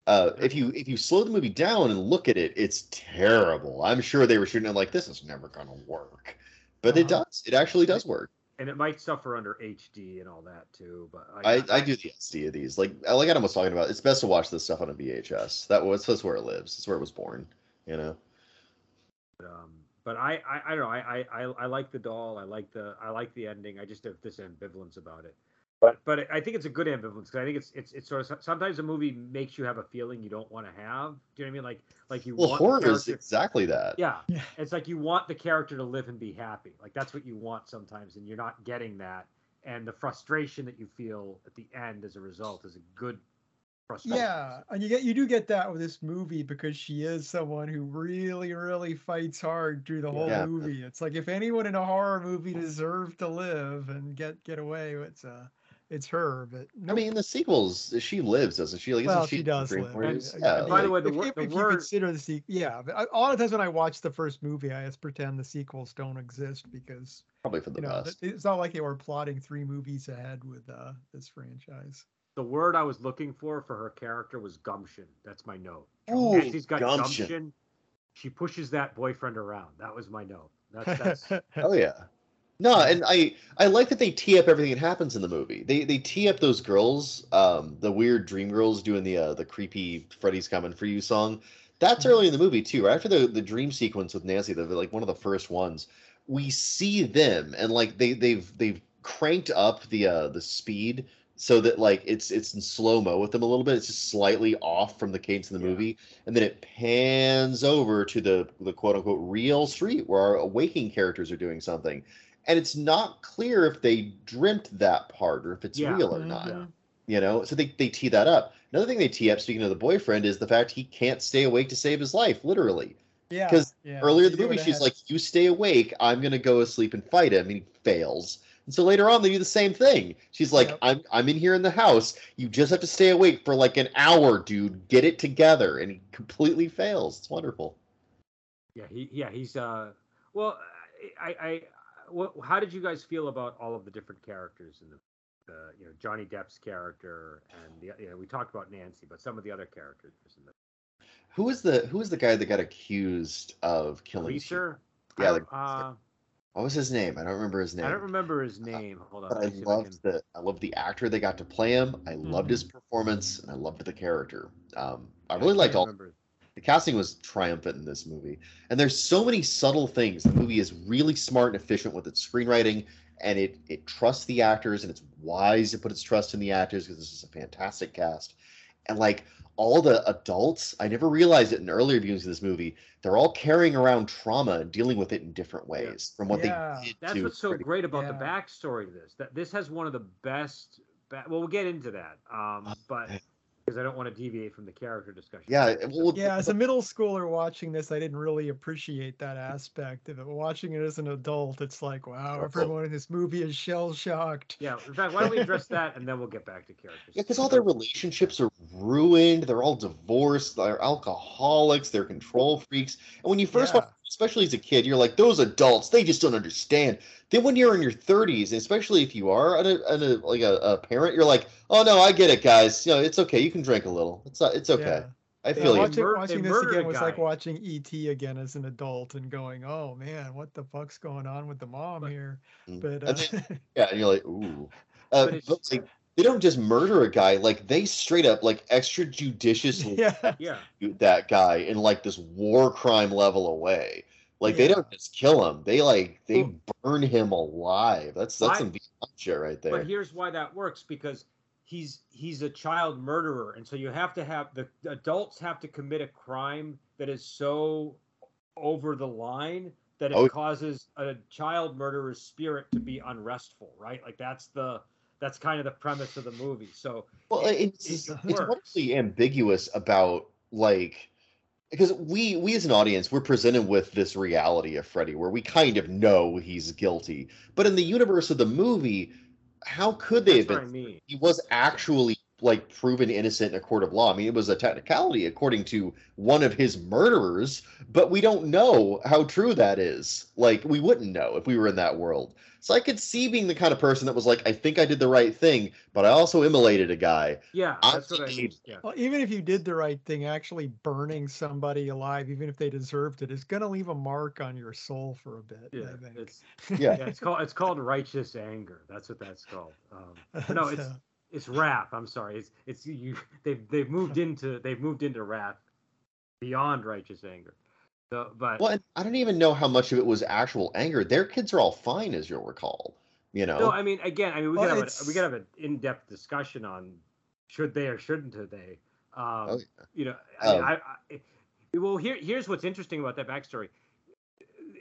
uh, if you if you slow the movie down and look at it, it's terrible. I'm sure they were shooting it like this is never gonna work, but it Uh-huh. does. It actually does work. And it might suffer under HD and all that too. But I, I do the SD of these. Like like Adam was talking about, it's best to watch this stuff on a VHS. That was that's where it lives. That's where it was born. You know. Um, but I, I, I don't know. I, I, I- I like the doll. I like the, I like the ending. I just have this ambivalence about it. But, but I think it's a good ambivalence because I think it's, it's, it's sort of sometimes a movie makes you have a feeling you don't want to have. Do you know what I mean? Like, like you Well, want horror is exactly that. Yeah, Yeah. it's like you want the character to live and be happy. Like that's what you want sometimes, and you're not getting that. And the frustration that you feel at the end as a result is a good frustration. Yeah, and you get you do get that with this movie because she is someone who really, really fights hard through the whole Yeah. movie. It's like if anyone in a horror movie deserved to live and get get away, it's uh it's her. But I mean, in the sequels, she lives, doesn't she? Like, isn't well, she, she does live. I- And- I- Yeah, I by the way, the if, wor- if, the if you word- consider the sequel, yeah, but I, a lot of times when I watch the first movie, I just pretend the sequels don't exist because probably for the you know best. it's not like they were plotting three movies ahead with uh, this franchise. The word I was looking for for her character was gumption. That's my note. Ooh, Nancy's got gumption. gumption. She pushes that boyfriend around. That was my note. That's, that's Oh yeah. No, and I I like that they tee up everything that happens in the movie. They they tee up those girls, um, the weird dream girls doing the uh, the creepy "Freddy's coming for you" song. That's Mhm. early in the movie too. Right after the the dream sequence with Nancy, the like one of the first ones, we see them and like they they've they've cranked up the uh the speed so that like it's it's in slow mo with them a little bit. It's just slightly off from the cadence of the Yeah. movie, and then it pans over to the the quote unquote real street where our waking characters are doing something, and it's not clear if they dreamt that part or if it's Yeah. real or not. Mhm. You know, so they they tee that up. Another thing they tee up, speaking of the boyfriend, is the fact he can't stay awake to save his life, literally. Yeah, 'Cause yeah, Earlier in the movie, she's had- like, "You stay awake. I'm gonna go asleep and fight him," and he fails. And so later on, they do the same thing. She's like, Yep. "I'm I'm in here in the house. You just have to stay awake for like an hour, dude. Get it together." And he completely fails. It's wonderful. yeah. He yeah he's uh well I I what how did you guys feel about all of the different characters in the uh, you know Johnny Depp's character and the you know we talked about Nancy but some of the other characters in the who is the who is the guy that got accused of killing? Reeser. Yeah, I, the- uh, What was his name? I don't remember his name. I don't remember his name. Hold on. But I let me see if I loved the I loved the actor they got to play him. I loved his Mm-hmm. performance and I loved the character. Um, I I really liked all remember. The casting was triumphant in this movie. And there's so many subtle things. The movie is really smart and efficient with its screenwriting, and it it trusts the actors, and it's wise to put its trust in the actors because this is a fantastic cast. And like all the adults, I never realized it in earlier viewings of this movie. They're all carrying around trauma and dealing with it in different ways from what Yeah. they did That's to what's so Freddy. great about the backstory of this. That this has one of the best. Ba- well, we'll get into that. Um, but because I don't want to deviate from the character discussion. Yeah, well, Yeah, as a middle schooler watching this, I didn't really appreciate that aspect of it. Watching it as an adult, it's like, wow, everyone in this movie is shell shocked. Yeah. In fact, why don't we address that and then we'll get back to characters. Yeah, because all their relationships are ruined. They're all divorced. They're alcoholics. They're control freaks. And when you first watch, Yeah. Especially as a kid, you're like, those adults, they just don't understand. Then when you're in your 30s, especially if you are an, a, an, a, like a, a parent, you're like, oh no, I get it, guys. You know, it's okay. You can drink a little. It's not, it's okay. I feel you. watching, Mur- they watching this again was like watching ET again as an adult and going, "Oh man, what the fuck's going on with the mom But- here?" Mm. But uh, yeah, and you're like, ooh. Uh, But but, like, they don't just murder a guy. Like they straight up like extrajudiciously yeah, Yeah. that guy in like this war crime level away. Like they don't just kill him; they like they burn him alive. That's that's Why- some Vietnam shit right there. But here's why that works because he's he's a child murderer, and so you have to have the the adults have to commit a crime that is so over the line that it Oh. causes a child murderer's spirit to be unrestful, right? Like that's the that's kind of the premise of the movie. So Well, it- it's it it's totally ambiguous about like because we we as an audience we're presented with this reality of Freddy where we kind of know he's guilty, but in the universe of the movie, how could they that's have what I been? mean. He was actually like proven innocent in a court of law. I mean, it was a technicality according to one of his murderers, but we don't know how true that is. Like we wouldn't know if we were in that world. So I could see being the kind of person that was like, I think I did the right thing, but I also immolated a guy. Yeah, I'm that's what I mean. Yeah. well, even if you did the right thing, actually burning somebody alive, even if they deserved it, is gonna leave a mark on your soul for a bit. Yeah, I think. it's Yeah. yeah, it's called it's called righteous anger. That's what that's called. Um, but no, it's So- it's wrath. I'm sorry. It's it's you. They've they've moved into they've moved into wrath beyond righteous anger. So, but Well, I don't even know how much of it was actual anger. Their kids are all fine, as you'll recall. You know, no, I mean again, I mean we Well, could have a, we could have an in depth discussion on should they or shouldn't they. Um, Oh, yeah. You know, I, mean, Um, I, I well here here's what's interesting about that backstory.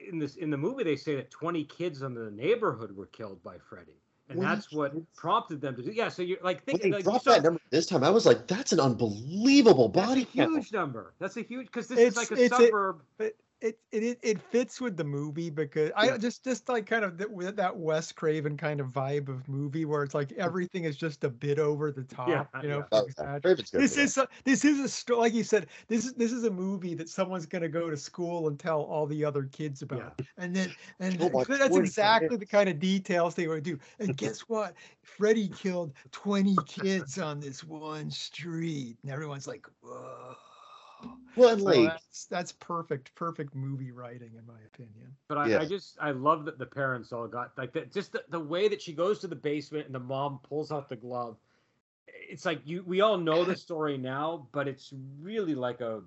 In this in the movie, they say that 20 kids in the neighborhood were killed by Freddy, and 20 that's what prompted them to do. Yeah, so you're like when think they like, dropped that number this time, I was like, that's an unbelievable That's body a count. huge number. That's a huge because this It's- is like a it's a- suburb. It it it it fits with the movie because I Yeah. just just like kind of that that Wes Craven kind of vibe of movie where it's like everything is just a bit over the top, Yeah, you know. yeah. Oh, yeah. exaggeration. Craven's good This for that. is a, this is a story like you said. This is this is a movie that someone's gonna go to school and tell all the other kids about, and then and Killed like that's exactly the kind of details they would do. And guess what? Freddy killed twenty kids on this one street, and everyone's like, "Whoa." Well, So like, that's that's perfect, perfect movie writing in my opinion. But I, Yeah. I just I love that the parents all got like that. Just the, the way that she goes to the basement and the mom pulls out the glove. It's like you we all know the story now, but it's really like a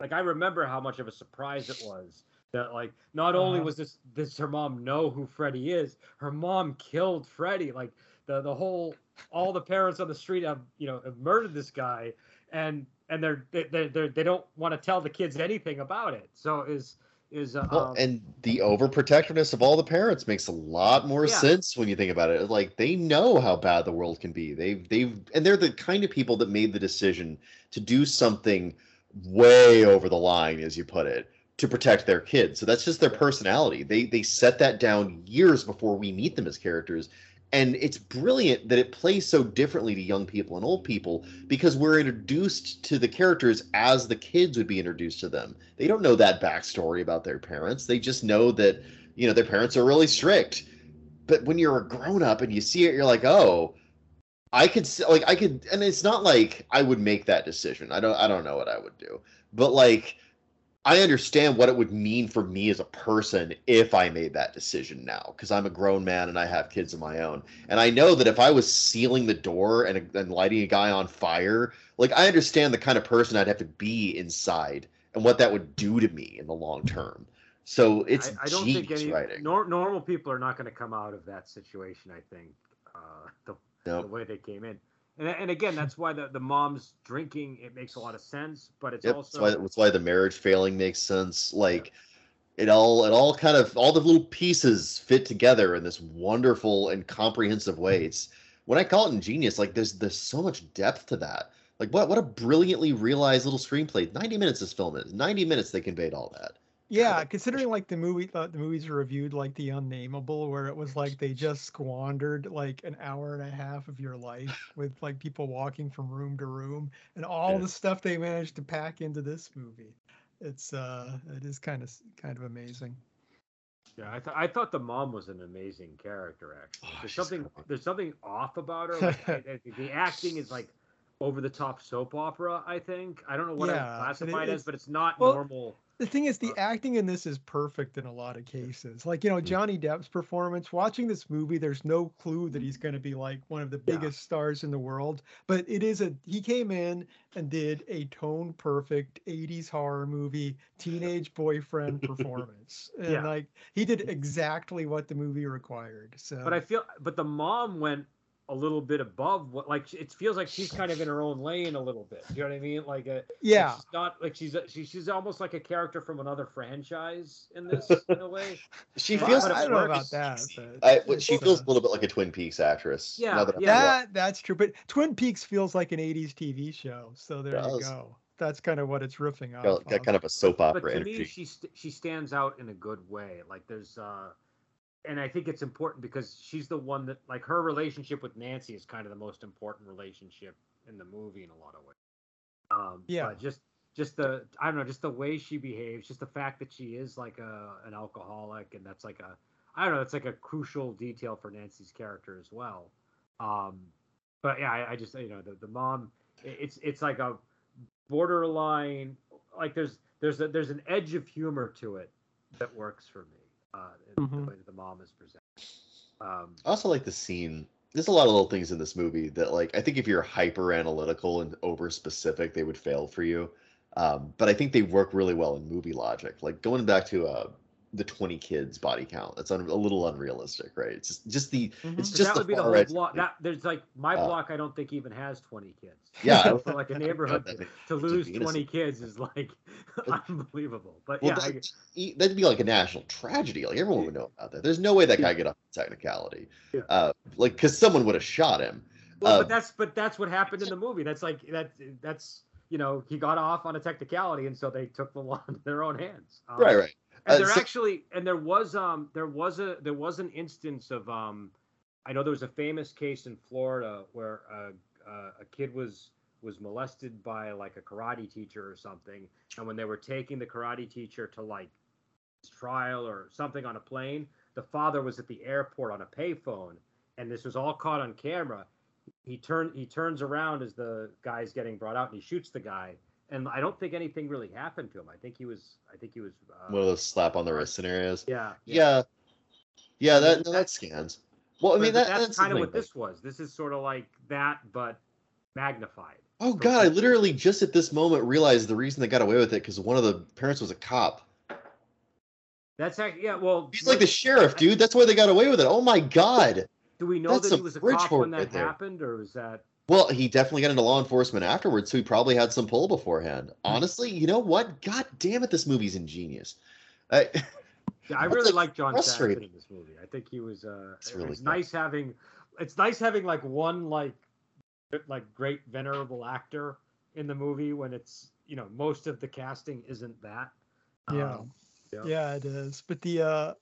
like I remember how much of a surprise it was that like not only Uh-huh. was this this her mom know who Freddy is, her mom killed Freddy. Like the the whole all the parents on the street have you know have murdered this guy and and they're they they they're, they don't want to tell the kids anything about it. So is is uh, well, um, and the overprotectiveness of all the parents makes a lot more Yeah. sense when you think about it. Like they know how bad the world can be. They've they've and they're the kind of people that made the decision to do something way over the line, as you put it, to protect their kids. So that's just their personality. They they set that down years before we meet them as characters. And it's brilliant that it plays so differently to young people and old people because we're introduced to the characters as the kids would be introduced to them. They don't know that backstory about their parents. They just know that, you know, their parents are really strict. But when you're a grown up and you see it, you're like, oh, I could like I could, and it's not like I would make that decision. I don't I don't know what I would do, but like I understand what it would mean for me as a person if I made that decision now, because I'm a grown man and I have kids of my own. And I know that if I was sealing the door and, and lighting a guy on fire, like I understand the kind of person I'd have to be inside and what that would do to me in the long term. So it's I, I don't think any nor, normal people are not going to come out of that situation. I think uh, the, Nope. the way they came in, and and again, that's why the the mom's drinking it makes a lot of sense. But it's Yep, also that's why that's why the marriage failing makes sense. Like it all it all kind of all the little pieces fit together in this wonderful and comprehensive way. Mm-hmm. It's when I call it ingenious, like there's there's so much depth to that. Like what what a brilliantly realized little screenplay. 90 minutes this film is. 90 minutes they conveyed all that. Yeah, considering like the movie, uh, the movies are reviewed like the unnameable, where it was like they just squandered like an hour and a half of your life with like people walking from room to room, and all Yeah. the stuff they managed to pack into this movie. It's uh, it is kind of kind of amazing. Yeah, I, th- I thought the mom was an amazing character. Actually, Oh, there's something great. there's something off about her. Like, I, I, the acting is like over the top soap opera. I think I don't know what Yeah, I and classify it- it as, but it's not well, normal. The thing is, the Uh, acting in this is perfect in a lot of cases. Like, you know, Johnny Depp's performance, watching this movie, there's no clue that he's going to be like one of the Yeah. biggest stars in the world. But it is a, he came in and did a tone perfect 80s horror movie, teenage boyfriend performance. And Yeah. like, he did exactly what the movie required. So, But I feel, but the mom went a little bit above what, like it feels like she's kind of in her own lane a little bit. You know what I mean? Like a, yeah. Like she's not like she's a, she, she's almost like a character from another franchise in this in a way. She Well, feels but I don't know about that. But I, she feels a little bit like a Twin Peaks actress. Yeah, that yeah. That that's true, but Twin Peaks feels like an '80s TV show, so there you go. That's kind of what it's riffing off. got, got kind of a soap opera But opera to energy. me, she st- she stands out in a good way. Like there's, uh and I think it's important because she's the one that like her relationship with Nancy is kind of the most important relationship in the movie in a lot of ways. Um, Yeah. but just just the I don't know, just the way she behaves, just the fact that she is like a an alcoholic, and that's like a I don't know, it's like a crucial detail for Nancy's character as well. Um, but yeah, I, I just you know the the mom, it's it's like a borderline like there's there's a, there's an edge of humor to it that works for me. Uh, in the way that the mom is presented. Um, I also like the scene. There's a lot of little things in this movie that, like, I think if you're hyper analytical and over specific, they would fail for you. Um, but I think they work really well in movie logic. Like going back to uh, the 20 kids body count. That's un- a little unrealistic, right? It's just, just the. Mhm. It's just that would be the whole right- block. That there's like my Uh, block. I don't think even has 20 kids. Yeah, so for like a neighborhood to, lose 20 kids is like unbelievable. But Well, yeah, I, that, that'd be like a national tragedy. Like everyone would know about that. There's no way that guy get up to technicality. Yeah. Uh, like because someone would have shot him. well, uh, but that's but that's what happened in the movie. That's like that that's you know he got off on a technicality, and so they took the law into their own hands. Um, Right, right. And Uh, there so- actually, and there was um, there was a there was an instance of um, I know there was a famous case in Florida where a, a, a kid was was molested by like a karate teacher or something, and when they were taking the karate teacher to like trial or something on a plane, the father was at the airport on a payphone, and this was all caught on camera. He turn he turns around as the guy's getting brought out, and he shoots the guy. And I don't think anything really happened to him. I think he was. I think he was. Uh, One of those slap on the wrist scenarios. yeah. Yeah. Yeah, I mean, that no, that scans. Well, I mean that, that's, that's kind of what this was. This is sort of like that, but magnified. Oh god, I literally just at this moment realized the reason they got away with it because one of the parents was a cop. That's actually yeah. Well, He's like the sheriff, dude. That's why they got away with it. Oh my god. Do we know That's that he was a cop when that right happened, or was that? Well, he definitely got into law enforcement afterwards, so he probably had some pull beforehand. Honestly, you know what? God damn it, this movie's ingenious. I, Yeah, I really like, like John frustrating. Saxon in this movie. I think he was. Uh, It's it's really good. nice having. It's nice having like one like, like great venerable actor in the movie when it's you know most of the casting isn't that. Yeah. Um, yeah. Yeah, it is. But the uh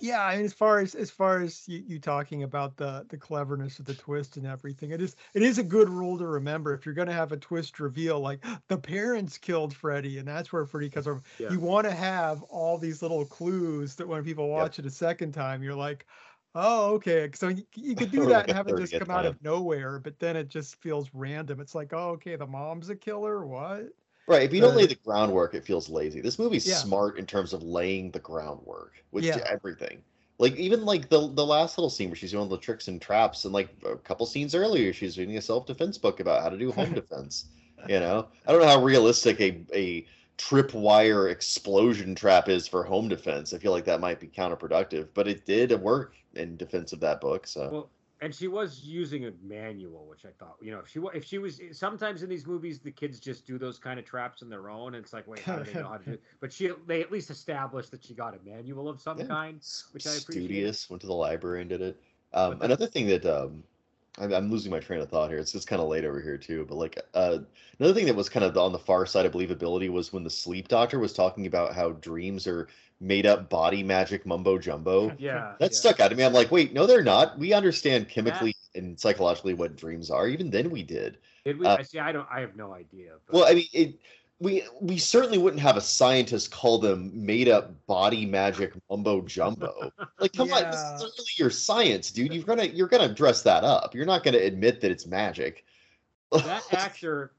yeah, I mean as far as as far as you, you talking about the the cleverness of the twist and everything, it is it is a good rule to remember if you're gonna have a twist reveal like the parents killed Freddy and that's where Freddy comes from. Yeah. You want to have all these little clues that when people watch it a second time, you're like, oh, okay. So you, you could do that and have it just come out of nowhere, but then it just feels random. It's like, oh, okay, the mom's a killer. What? Right. If you don't Uh, lay the groundwork, it feels lazy. This movie's Yeah. smart in terms of laying the groundwork with Yeah. everything. Like even like the the last little scene where she's doing the tricks and traps, and like a couple scenes earlier, she's reading a self defense book about how to do home defense. You know, I don't know how realistic a a tripwire explosion trap is for home defense. I feel like that might be counterproductive, but it did work in defense of that book. So Well, and she was using a manual, which I thought, you know, if she if she was sometimes in these movies the kids just do those kind of traps on their own, and it's like, wait, how do they know how to do? it? But she they at least established that she got a manual of some Yeah. kind. which I appreciate. studious went to the library and did it. Um, another thing that um, I'm, I'm losing my train of thought here. It's just kind of late over here too. But like uh, another thing that was kind of on the far side of believability was when the sleep doctor was talking about how dreams are made up body magic mumbo jumbo. Yeah, That yeah. stuck out to me. I'm like, wait, no, they're not. We understand chemically and psychologically what dreams are. Even then, we did. Did we? uh, I see. I don't. I have no idea. But Well, I mean, it, we we certainly wouldn't have a scientist call them made up body magic mumbo jumbo. Like, come on, this is really your science, dude. You're gonna you're gonna dress that up. You're not gonna admit that it's magic. that actor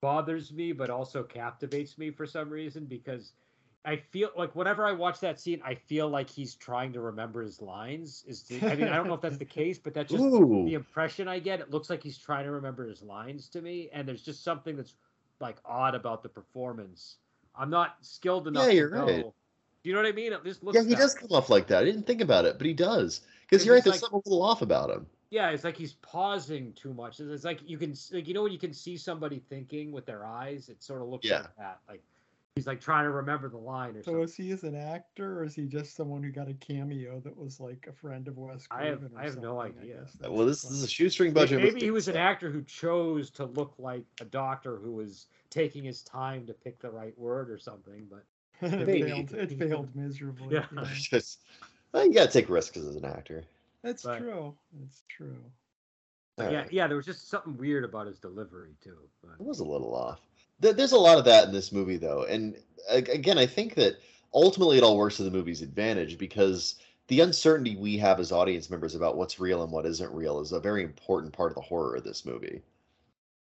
bothers me, but also captivates me for some reason because I feel like whenever I watch that scene, I feel like he's trying to remember his lines. Is the, I mean, I don't know if that's the case, but that's just the impression I get. It looks like he's trying to remember his lines to me, and there's just something that's like odd about the performance. I'm not skilled enough Yeah, you're know. right. Do you know what I mean? It just looks. yeah, he does come off like that. I didn't think about it, but he does. Because you're right. There's like- something a little off about him. Yeah, it's like he's pausing too much. It's it's like you can, like you know, when you can see somebody thinking with their eyes. It sort of looks Yeah. like that. Like he's like trying to remember the line or So something. is he as an actor, or is he just someone who got a cameo that was like a friend of Wes I have- or I have no something? I idea. guess that's Well, this, this is a shoestring budget. Maybe he movie, was an actor who chose to look like a doctor who was taking his time to pick the right word or something. But it failed. It failed miserably. Yeah. yeah. Just, well, you gotta take risks as an actor. That's But- true. That's true. All yeah, right. yeah, there was just something weird about his delivery too. It was a little off. There- There's a lot of that in this movie, though, and again, I think that ultimately it all works to the movie's advantage because the uncertainty we have as audience members about what's real and what isn't real is a very important part of the horror of this movie.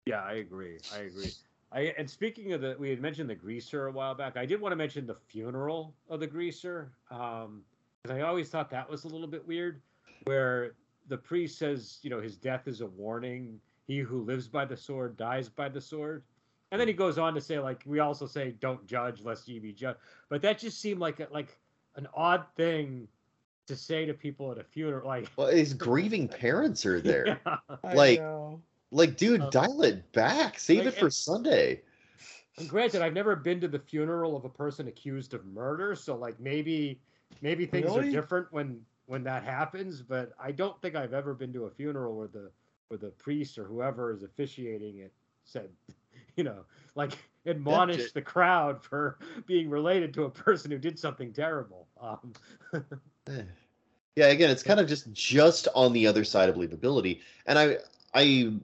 yeah, I agree. I agree. I and speaking of the, we had mentioned the greaser a while back. I did want to mention the funeral of the greaser um, because I always thought that was a little bit weird, where the priest says, you know, his death is a warning. He who lives by the sword dies by the sword. And then he goes on to say, like, we also say, don't judge lest ye be judged. But that just seemed like a, like an odd thing to say to people at a funeral. Like, Well, his grieving parents are there. yeah. Like- Like, dude, Uh, dial it back. Save like, it for it- Sunday. And granted, I've never been to the funeral of a person accused of murder, so like maybe maybe things Really? are different when when that happens. But I don't think I've ever been to a funeral where the where the priest or whoever is officiating it said, you know, like admonish the crowd for being related to a person who did something terrible. Um. Yeah, again, it's kind of just just on the other side of believability, and I I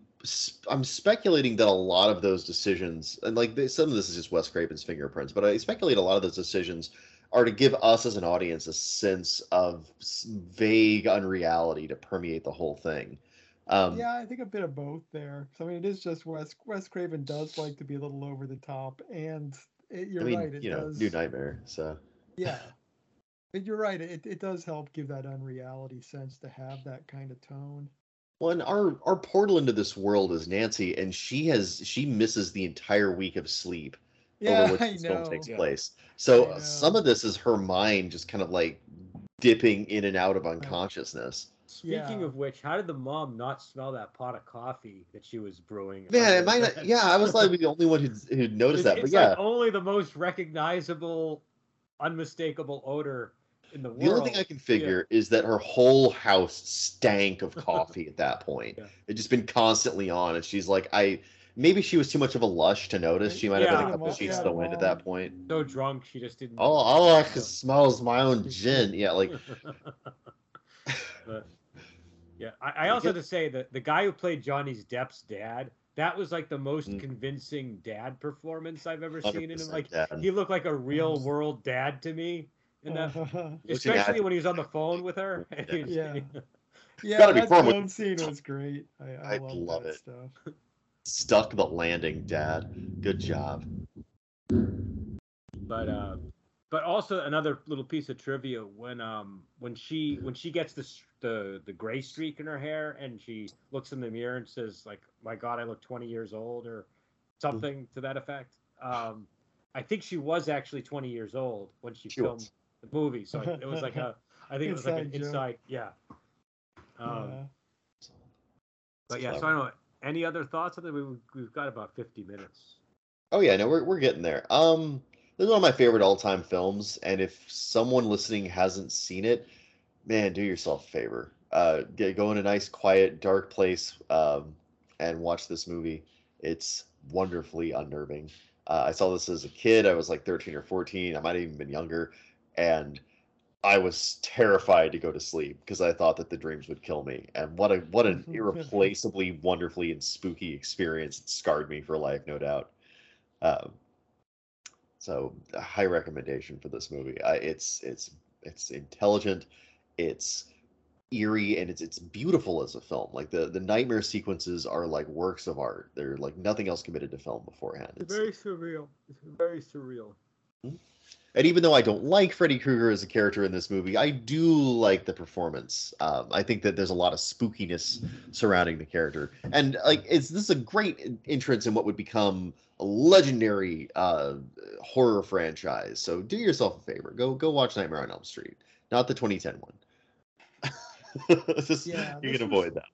I'm speculating that a lot of those decisions, and like they- some of this is just Wes Craven's fingerprints, but I speculate a lot of those decisions are to give us as an audience a sense of vague unreality to permeate the whole thing. Um, yeah, I think a bit of both there. So, I mean, it is just Wes. Wes Craven does like to be a little over the top, and it, you're I mean, right. It you know, does. New Nightmare. So Yeah, but you're right. It it does help give that unreality sense to have that kind of tone. Well, and our our portal into this world is Nancy, and she has she misses the entire week of sleep Yeah, over which this film takes Yeah. place. So some of this is her mind just kind of like dipping in and out of unconsciousness. Speaking Yeah. of which, how did the mom not smell that pot of coffee that she was brewing? Man, under it might not, yeah, I was like the only one who'd, who'd noticed It's, that, but it's yeah, like only the most recognizable, unmistakable odor in the world. the only thing I can figure is that her whole house stank of coffee at that point. Yeah. It just been constantly on, and she's like, I maybe she was too much of a lush to notice. She might have been a couple sheets yeah, to the wind at that point. so drunk she just didn't. Oh, all I can smell is my own gin. Yeah, like but, yeah, I, I also have to say that the guy who played Johnny's Depp's dad, that was like the most Mm. convincing dad performance I've ever seen in him. 100% Like dad. he looked like a real world dad to me. In that, especially when he was on the phone with her. He Yeah. yeah, gotta that fun with- phone scene was great. I, I, I love, love that it. stuff. Stuck the landing, Dad. Good job. But uh, but also another little piece of trivia when um when she when she gets the the the gray streak in her hair and she looks in the mirror and says like my god I look 20 years old or something to that effect. Um, I think she was actually 20 years old when she, She filmed was. the movie, so it was like a I think it was like an Inside joke. inside yeah. Um, yeah. But yeah, so I don't know. Any other thoughts? I think we, we've got about 50 minutes. Oh yeah, no, we're we're getting there. Um, this is one of my favorite all-time films, and if someone listening hasn't seen it, man, do yourself a favor. Uh, get, go in a nice, quiet, dark place, um, and watch this movie. It's wonderfully unnerving. Uh, I saw this as a kid. I was like 13 or 14. I might have even been younger, and I was terrified to go to sleep because I thought that the dreams would kill me. And what a what an irreplaceably wonderfully and spooky experience. It scarred me for life, no doubt. Um, so a high recommendation for this movie. I, it's it's it's intelligent, it's eerie, and it's it's beautiful as a film. Like the the nightmare sequences are like works of art. They're like nothing else committed to film beforehand. It's, very surreal. It's very surreal. Hmm? And even though I don't like Freddy Krueger as a character in this movie, I do like the performance. Um, I think that there's a lot of spookiness surrounding the character, and like it's this is a great entrance in what would become a legendary uh, horror franchise. So do yourself a favor, go go watch Nightmare on Elm Street, not the 2010 one. Just- Yeah, you can avoid that.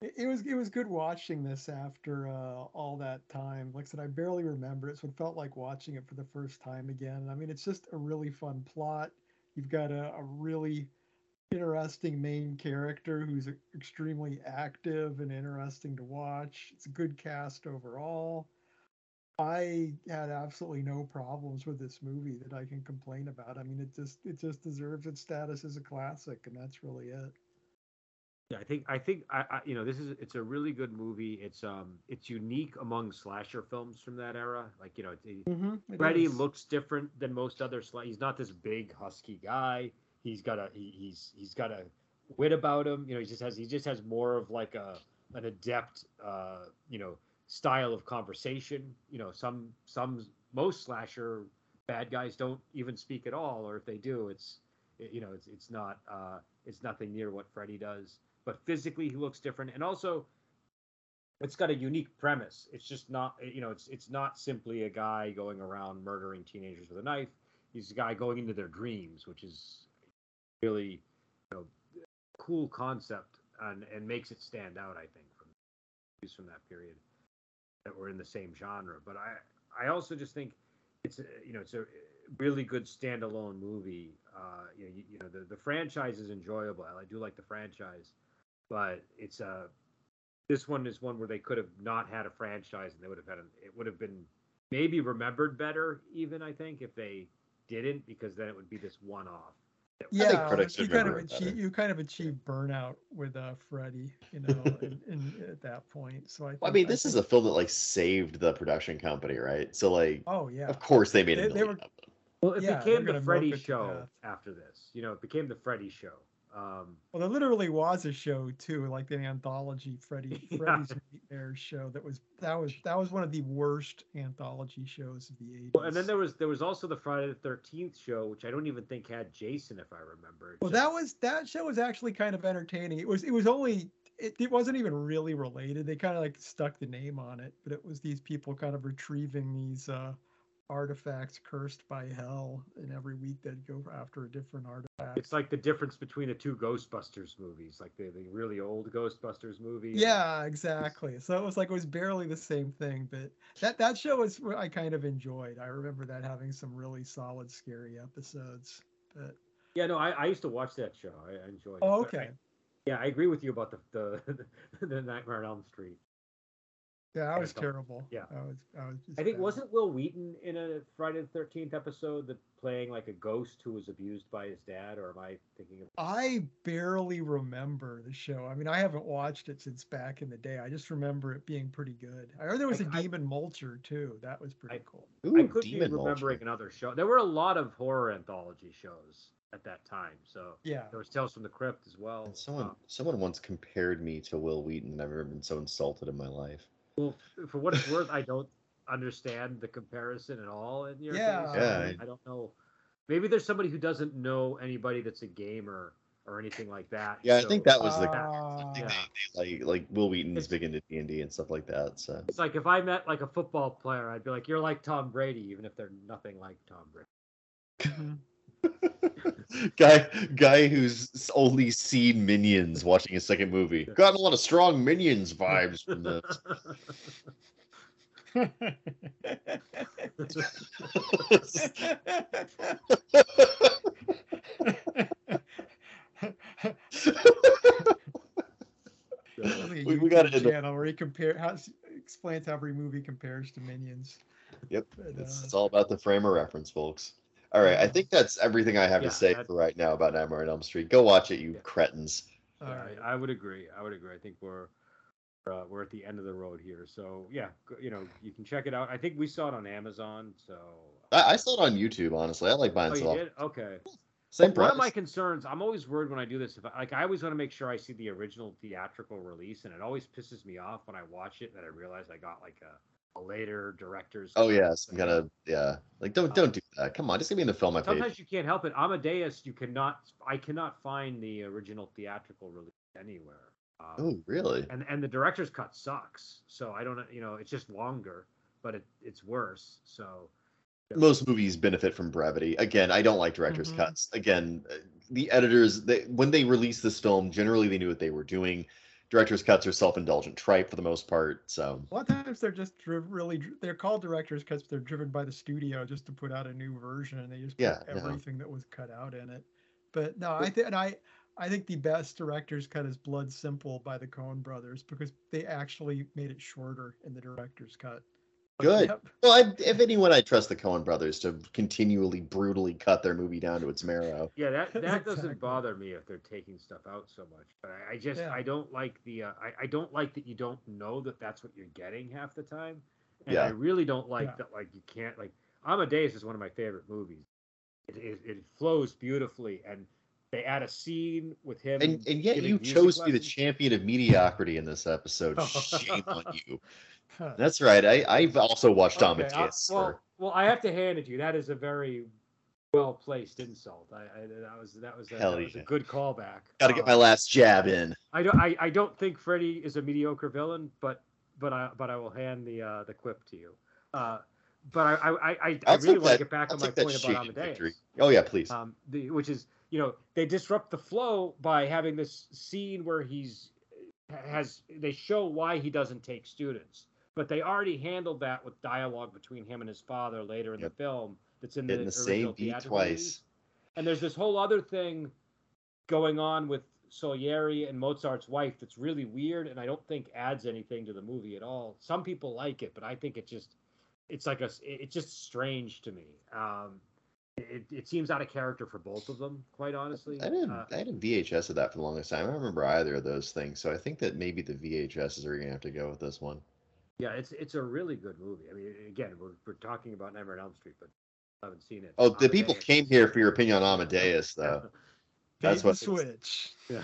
It, was it was good watching this after uh, all that time. Like I said, I barely remember it, so it felt like watching it for the first time again. I mean, it's just a really fun plot. You've got a, a really interesting main character who's extremely active and interesting to watch. It's a good cast overall. I had absolutely no problems with this movie that I can complain about. I mean, it just it just deserves its status as a classic, and that's really it. Yeah, I think I think I, I you know this is it's a really good movie. It's um it's unique among slasher films from that era. Like you know, it, Mm-hmm, Freddy looks different than most other sla- He's not this big husky guy. He's got a he, he's he's got a wit about him. You know, he just has he just has more of like a an adept uh you know style of conversation. You know, some some most slasher bad guys don't even speak at all, or if they do, it's you know it's it's not uh it's nothing near what Freddy does. But physically, he looks different, and also it's got a unique premise. It's just not, you know, it's it's not simply a guy going around murdering teenagers with a knife. He's a guy going into their dreams, which is really, you know, cool concept and and makes it stand out. I think from from that period that were in the same genre. But I I also just think it's a, you know it's a really good standalone movie. Uh, you know, you, you know the the franchise is enjoyable. I do like the franchise, but it's a this one is one where they could have not had a franchise and they would have had a, it would have been maybe remembered better even I think if they didn't because then it would be this one off. yeah, critics you kind of remember achieve, you kind of achieve burnout with uh Freddy, you know, in, in, at that point. So I, Well, I mean, this is a film that like saved the production company, right? So like, oh yeah, of course they made it. They- they were- Well, it Yeah, became the Freddy milk it to show after this. You know, it became the Freddy show. Um, well, there literally was a show too, like the anthology Freddy Yeah. Freddy's Nightmares show. That was that was that was one of the worst anthology shows of the eighties. well, and then there was there was also the Friday the Thirteenth show, which I don't even think had Jason, if I remember. Well, just- that was that show was actually kind of entertaining. It was it was only it, it wasn't even really related. They kind of like stuck the name on it, but it was these people kind of retrieving these uh artifacts cursed by hell, and every week they'd go after a different artifact. It's like the difference between the two Ghostbusters movies, like the, the really old Ghostbusters movie. Yeah, exactly. So it was like it was barely the same thing, but that that show was what I kind of enjoyed. I remember that having some really solid scary episodes. But Yeah, no, I, I used to watch that show. I, I enjoyed it. oh, But I- okay. yeah, I agree with you about the the, the Nightmare on Elm Street. Yeah, that was so- terrible. yeah. I was I was just I think bad. wasn't Wil Wheaton in a Friday the Thirteenth episode that playing like a ghost who was abused by his dad, or am I thinking of? I barely remember the show. I mean, I haven't watched it since back in the day. I just remember it being pretty good. I heard there was a I- I- demon mulcher too. That was pretty I- cool. Ooh, I could be remembering Mulcher. another show. There were a lot of horror anthology shows at that time. So Yeah. there was Tales from the Crypt as well. And someone, Um, someone once compared me to Wil Wheaton. and I've never been so insulted in my life. Well, for what it's worth, I don't. understand the comparison at all in your Yeah. case. Yeah. I don't know. Maybe there's somebody who doesn't know anybody that's a gamer or anything like that. Yeah, I think that was the I think ah. Yeah. like like Wil Wheaton's It's- big into D and D and stuff like that. So It's like if I met like a football player, I'd be like, "You're like Tom Brady," even if they're nothing like Tom Brady. Mm-hmm. Guy guy who's only seen Minions watching his second movie got a lot of strong Minions vibes from this. We- we got YouTube it in the- channel where he compare how explains how every movie compares to Minions. Yep, But, It's, uh, it's all about the frame of reference, folks. All right, I think that's everything I have Yeah, to say for right now about Nightmare on Elm Street. Go watch it, you Yeah. cretins. All right. I, would agree. I would agree. I think we're uh, we're at the end of the road here. So yeah, you know, you can check it out. I think we saw it on Amazon. So I, I saw it on YouTube. Honestly, I like buying oh, stuff. Okay. Same One price. of my concerns, I'm always worried when I do this. If I, like, I always want to make sure I see the original theatrical release, and it always pisses me off when I watch it that I realize I got like a later director's. Oh yeah, some kind of yeah. Like don't Uh, don't do that. Come on, just give me the film I. Sometimes you can't help it. Amadeus, you cannot. I cannot find the original theatrical release anywhere. Um, Oh really? and and the director's cut sucks. So I don't. You know, it's just longer, but it, it's worse. So Most movies benefit from brevity. Again, I don't like director's Mhm. cuts. Again, uh, the editors they, when they release this film, generally they knew what they were doing. Director's cuts are self-indulgent tripe for the most part. So A lot of times they're just dri- really they're called directors because they're driven by the studio just to put out a new version and they just put Yeah, yeah. everything that was cut out in it. But no, I think and I I think the best director's cut is Blood Simple by the Coen brothers because they actually made it shorter in the director's cut. But Good. yep, Well, I, if anyone, I trust the Coen brothers to continually brutally cut their movie down to its marrow. yeah, that that doesn't bother me if they're taking stuff out so much. But I, I just Yeah. I don't like the uh, I I don't like that you don't know that that's what you're getting half the time. And Yeah. I really don't like Yeah. that like you can't like Amadeus is one of my favorite movies. It it, it flows beautifully and they add a scene with him And and yet you music chose to be the champion of mediocrity in this episode. Shame on you. Huh. That's right. I I've also watched Okay, I- Amadeus. well, sir. well, I have to hand it to you. That is a very well placed insult. I, I that was that was a, that was yeah. a good callback. Got to get my last jab in. I don't I, I don't think Freddy is a mediocre villain, but but I but I will hand the uh, the quip to you. Uh, but I I, I, I really want to get back I'll on my point about Amadeus. victory. Oh yeah, please. Um, the, which is you know they disrupt the flow by having this scene where he's has they show why he doesn't take students, but they already handled that with dialogue between him and his father later in Yep. the film. That's in the, the same beat twice. And there's this whole other thing going on with Salieri and Mozart's wife that's really weird, and I don't think adds anything to the movie at all. Some people like it, but I think it just it's like a it's just strange to me. Um, it, it seems out of character for both of them, quite honestly. I did Uh, I didn't VHS of that for the longest time. I don't remember either of those things, so I think that maybe the VHSs are gonna have to go with this one. Yeah, it's it's a really good movie. I mean, again, we're we're talking about Nightmare on Elm Street, but I haven't seen it. Oh, the people came here for your opinion on Amadeus, though. That's Bait and what- switch. Yeah.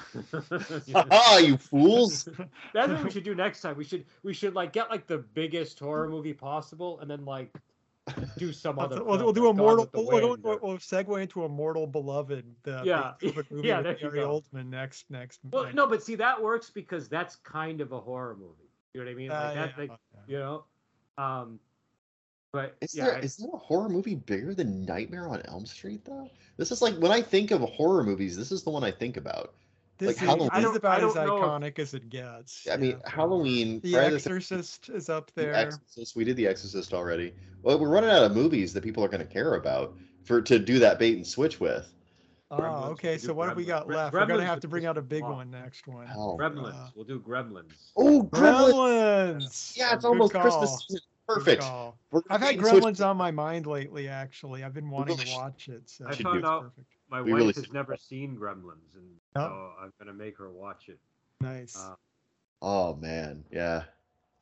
Ah, you fools! That's what we should do next time. We should we should like get like the biggest horror movie possible, and then like do some other. we'll, film, we'll do like a mortal. We'll, we'll, we'll, or- we'll segue into Immortal Beloved. The Yeah, big movie yeah, with there Gary. Oldman next next. Well, night. no, but see that works because that's kind of a horror movie. You know what I mean? Uh, Like that, yeah, like you know. Um, but Is yeah, there I- is there a horror movie bigger than Nightmare on Elm Street though? This is like when I think of horror movies, this is the one I think about. this like is, Halloween- this is don't- about as don't if- iconic as it gets. I mean, yeah. Halloween, The Friday the Exorcist is up there. The there. Exorcist. We did The Exorcist already. Well, we're running out of movies that people are going to care about for to do that bait and switch with. Oh, okay. we So do what have we got Gre- left? We're gonna have to bring out a big flop. one next one. Oh, Gremlins. uh, we'll do Gremlins. oh, Gremlins! Gremlins. Yeah, it's Good almost call. Christmas season. Perfect. call. We're gonna I've had bait and switch- Gremlins on my mind lately. Actually, I've been wanting to watch it. So I should found do. out perfect. my We wife really has should. never seen Gremlins, and Oh. so I'm gonna make her watch it. Nice. Uh, Oh man, yeah.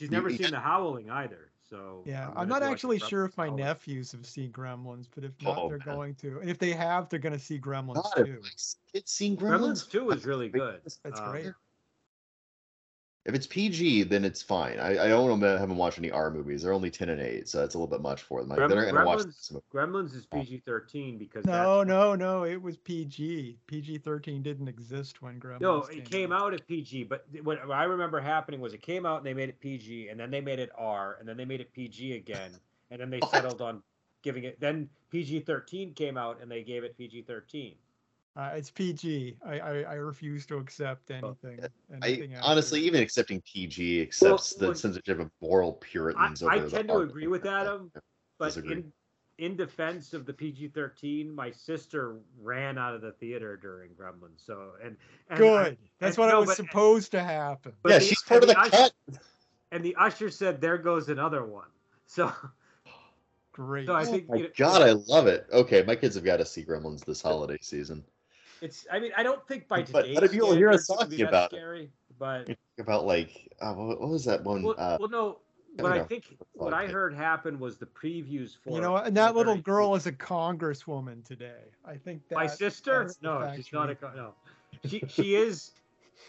She's never you- seen The Howling either. So Yeah, I'm I'm not actually sure if my Howling. nephews have seen Gremlins, but if not, Oh, they're man. going to. And if they have, they're going to see Gremlins God, too. have kids seen Gremlins Gremlins? Two is really good. That's Um, great. If it's PG, then it's fine. I, I don't know, haven't watched any R movies. They're only ten and eight, so that's a little bit much for them. Like, Grem- they're gonna watch. Gremlins- This movie. Gremlins is oh. PG thirteen because No, that's- no, no. It was PG. PG thirteen didn't exist when Gremlins. No, it came out as PG, but what what I remember happening was it came out and they made it PG, and then they made it R, and then they made it PG again, and then they settled on giving it. Then PG thirteen came out and they gave it PG thirteen. Uh, it's PG. I, I I refuse to accept anything. I anything after- honestly, even accepting PG accepts well, the censorship of moral Puritans. I over the tend to agree with. Adam, But Disagree. in in defense of the PG thirteen, my sister ran out of the theater during Gremlins. So and, and I- Good. That's and- what no, I was but- supposed to happen. but yeah, the- she's part of and the usher- And the usher said, "There goes another one." So, Great. so I Oh my you know, God, I love it. Okay, my kids have got to see Gremlins this holiday season. It's. I mean, I don't think by today. But today's how do people hear us standards it would be talking that about it? scary, But About like, uh, what, what was that one? well, uh, well, no. I What don't I think, what I I heard happen was the previews for. you know, and that little very- girl is a congresswoman today. I think that My sister? that's No, she's not a sheet. no. She she is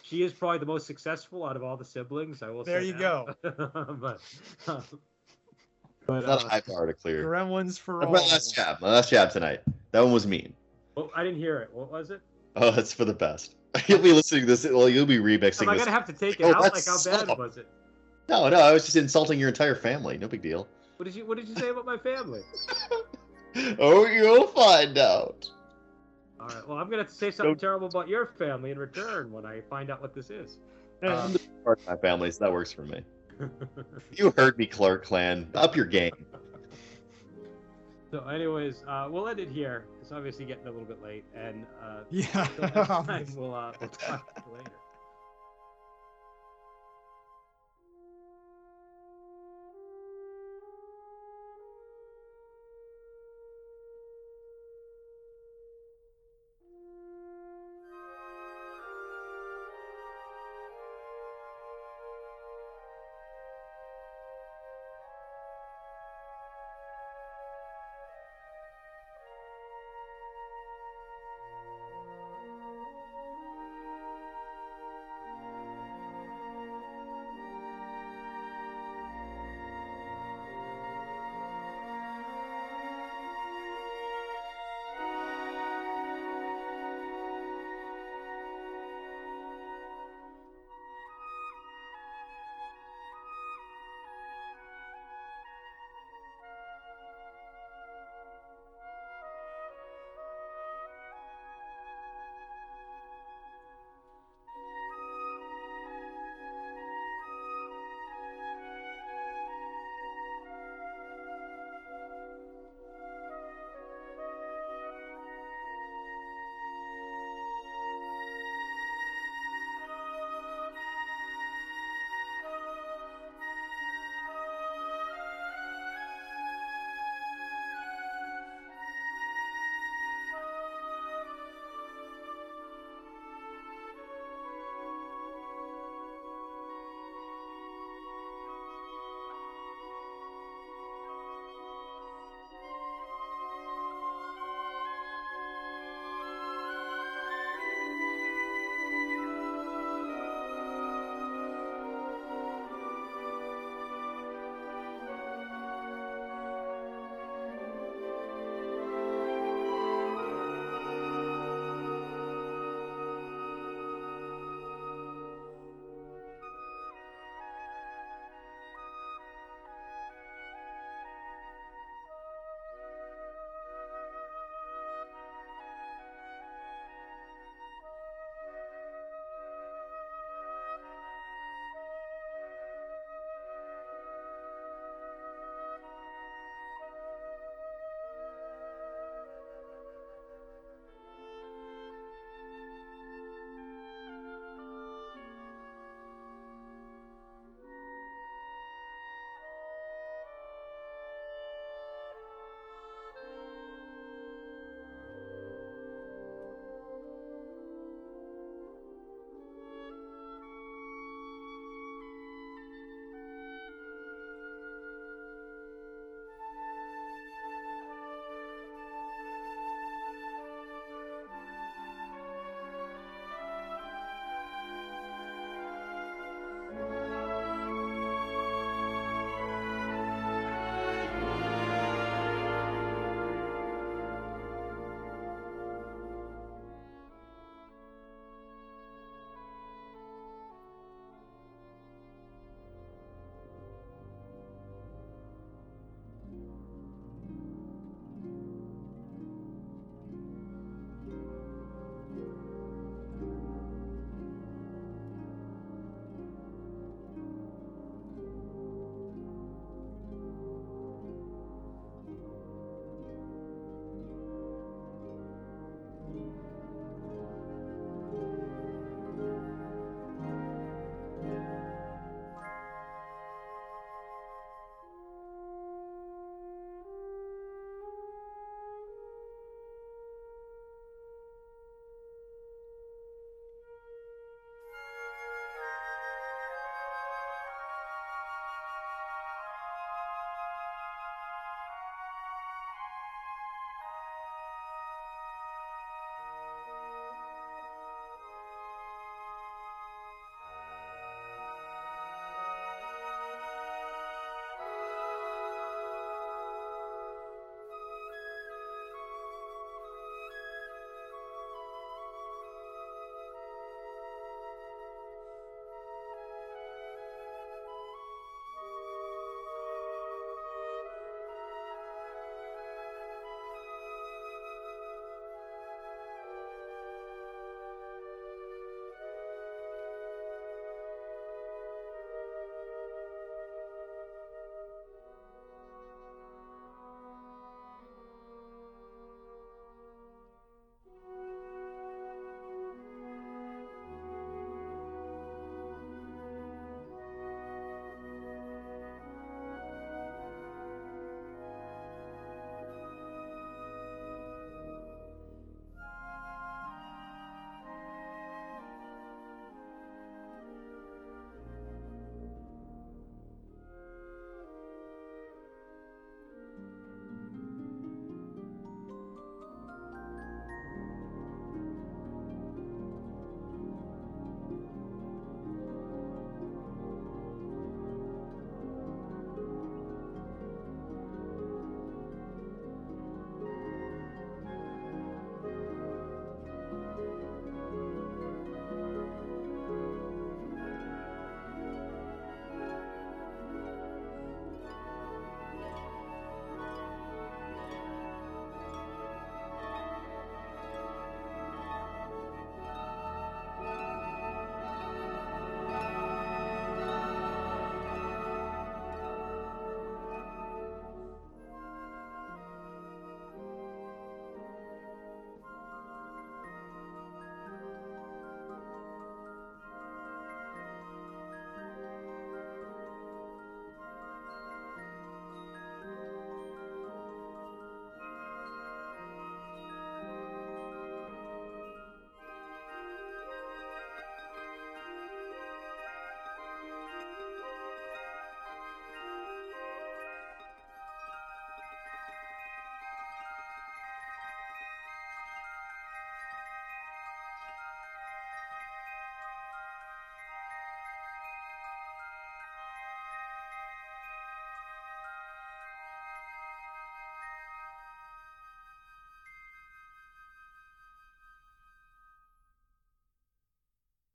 she is probably the most successful out of all the siblings. I will. There say you that. but um, but not a uh, high bar to clear. Gremlins for all. My last jab. My last jab tonight. That one was mean. Well, I didn't hear it. What was it? Oh, that's for the best. You'll be listening to this. Well, you'll be remixing Am I this. gonna have to take it Oh, out? Like how bad so- was it? No, no, I was just insulting your entire family. No big deal. What did you What did you say about my family? Oh, you'll find out. All right. Well, I'm gonna have to say something terrible about your family in return when I find out what this is. I'm Um, part of my family, so that works for me. You heard me, Clark Clan. Up your game. so, anyways, uh, we'll end it here. It's obviously getting a little bit late, and uh, Yeah. until next time, we'll uh, we'll talk later.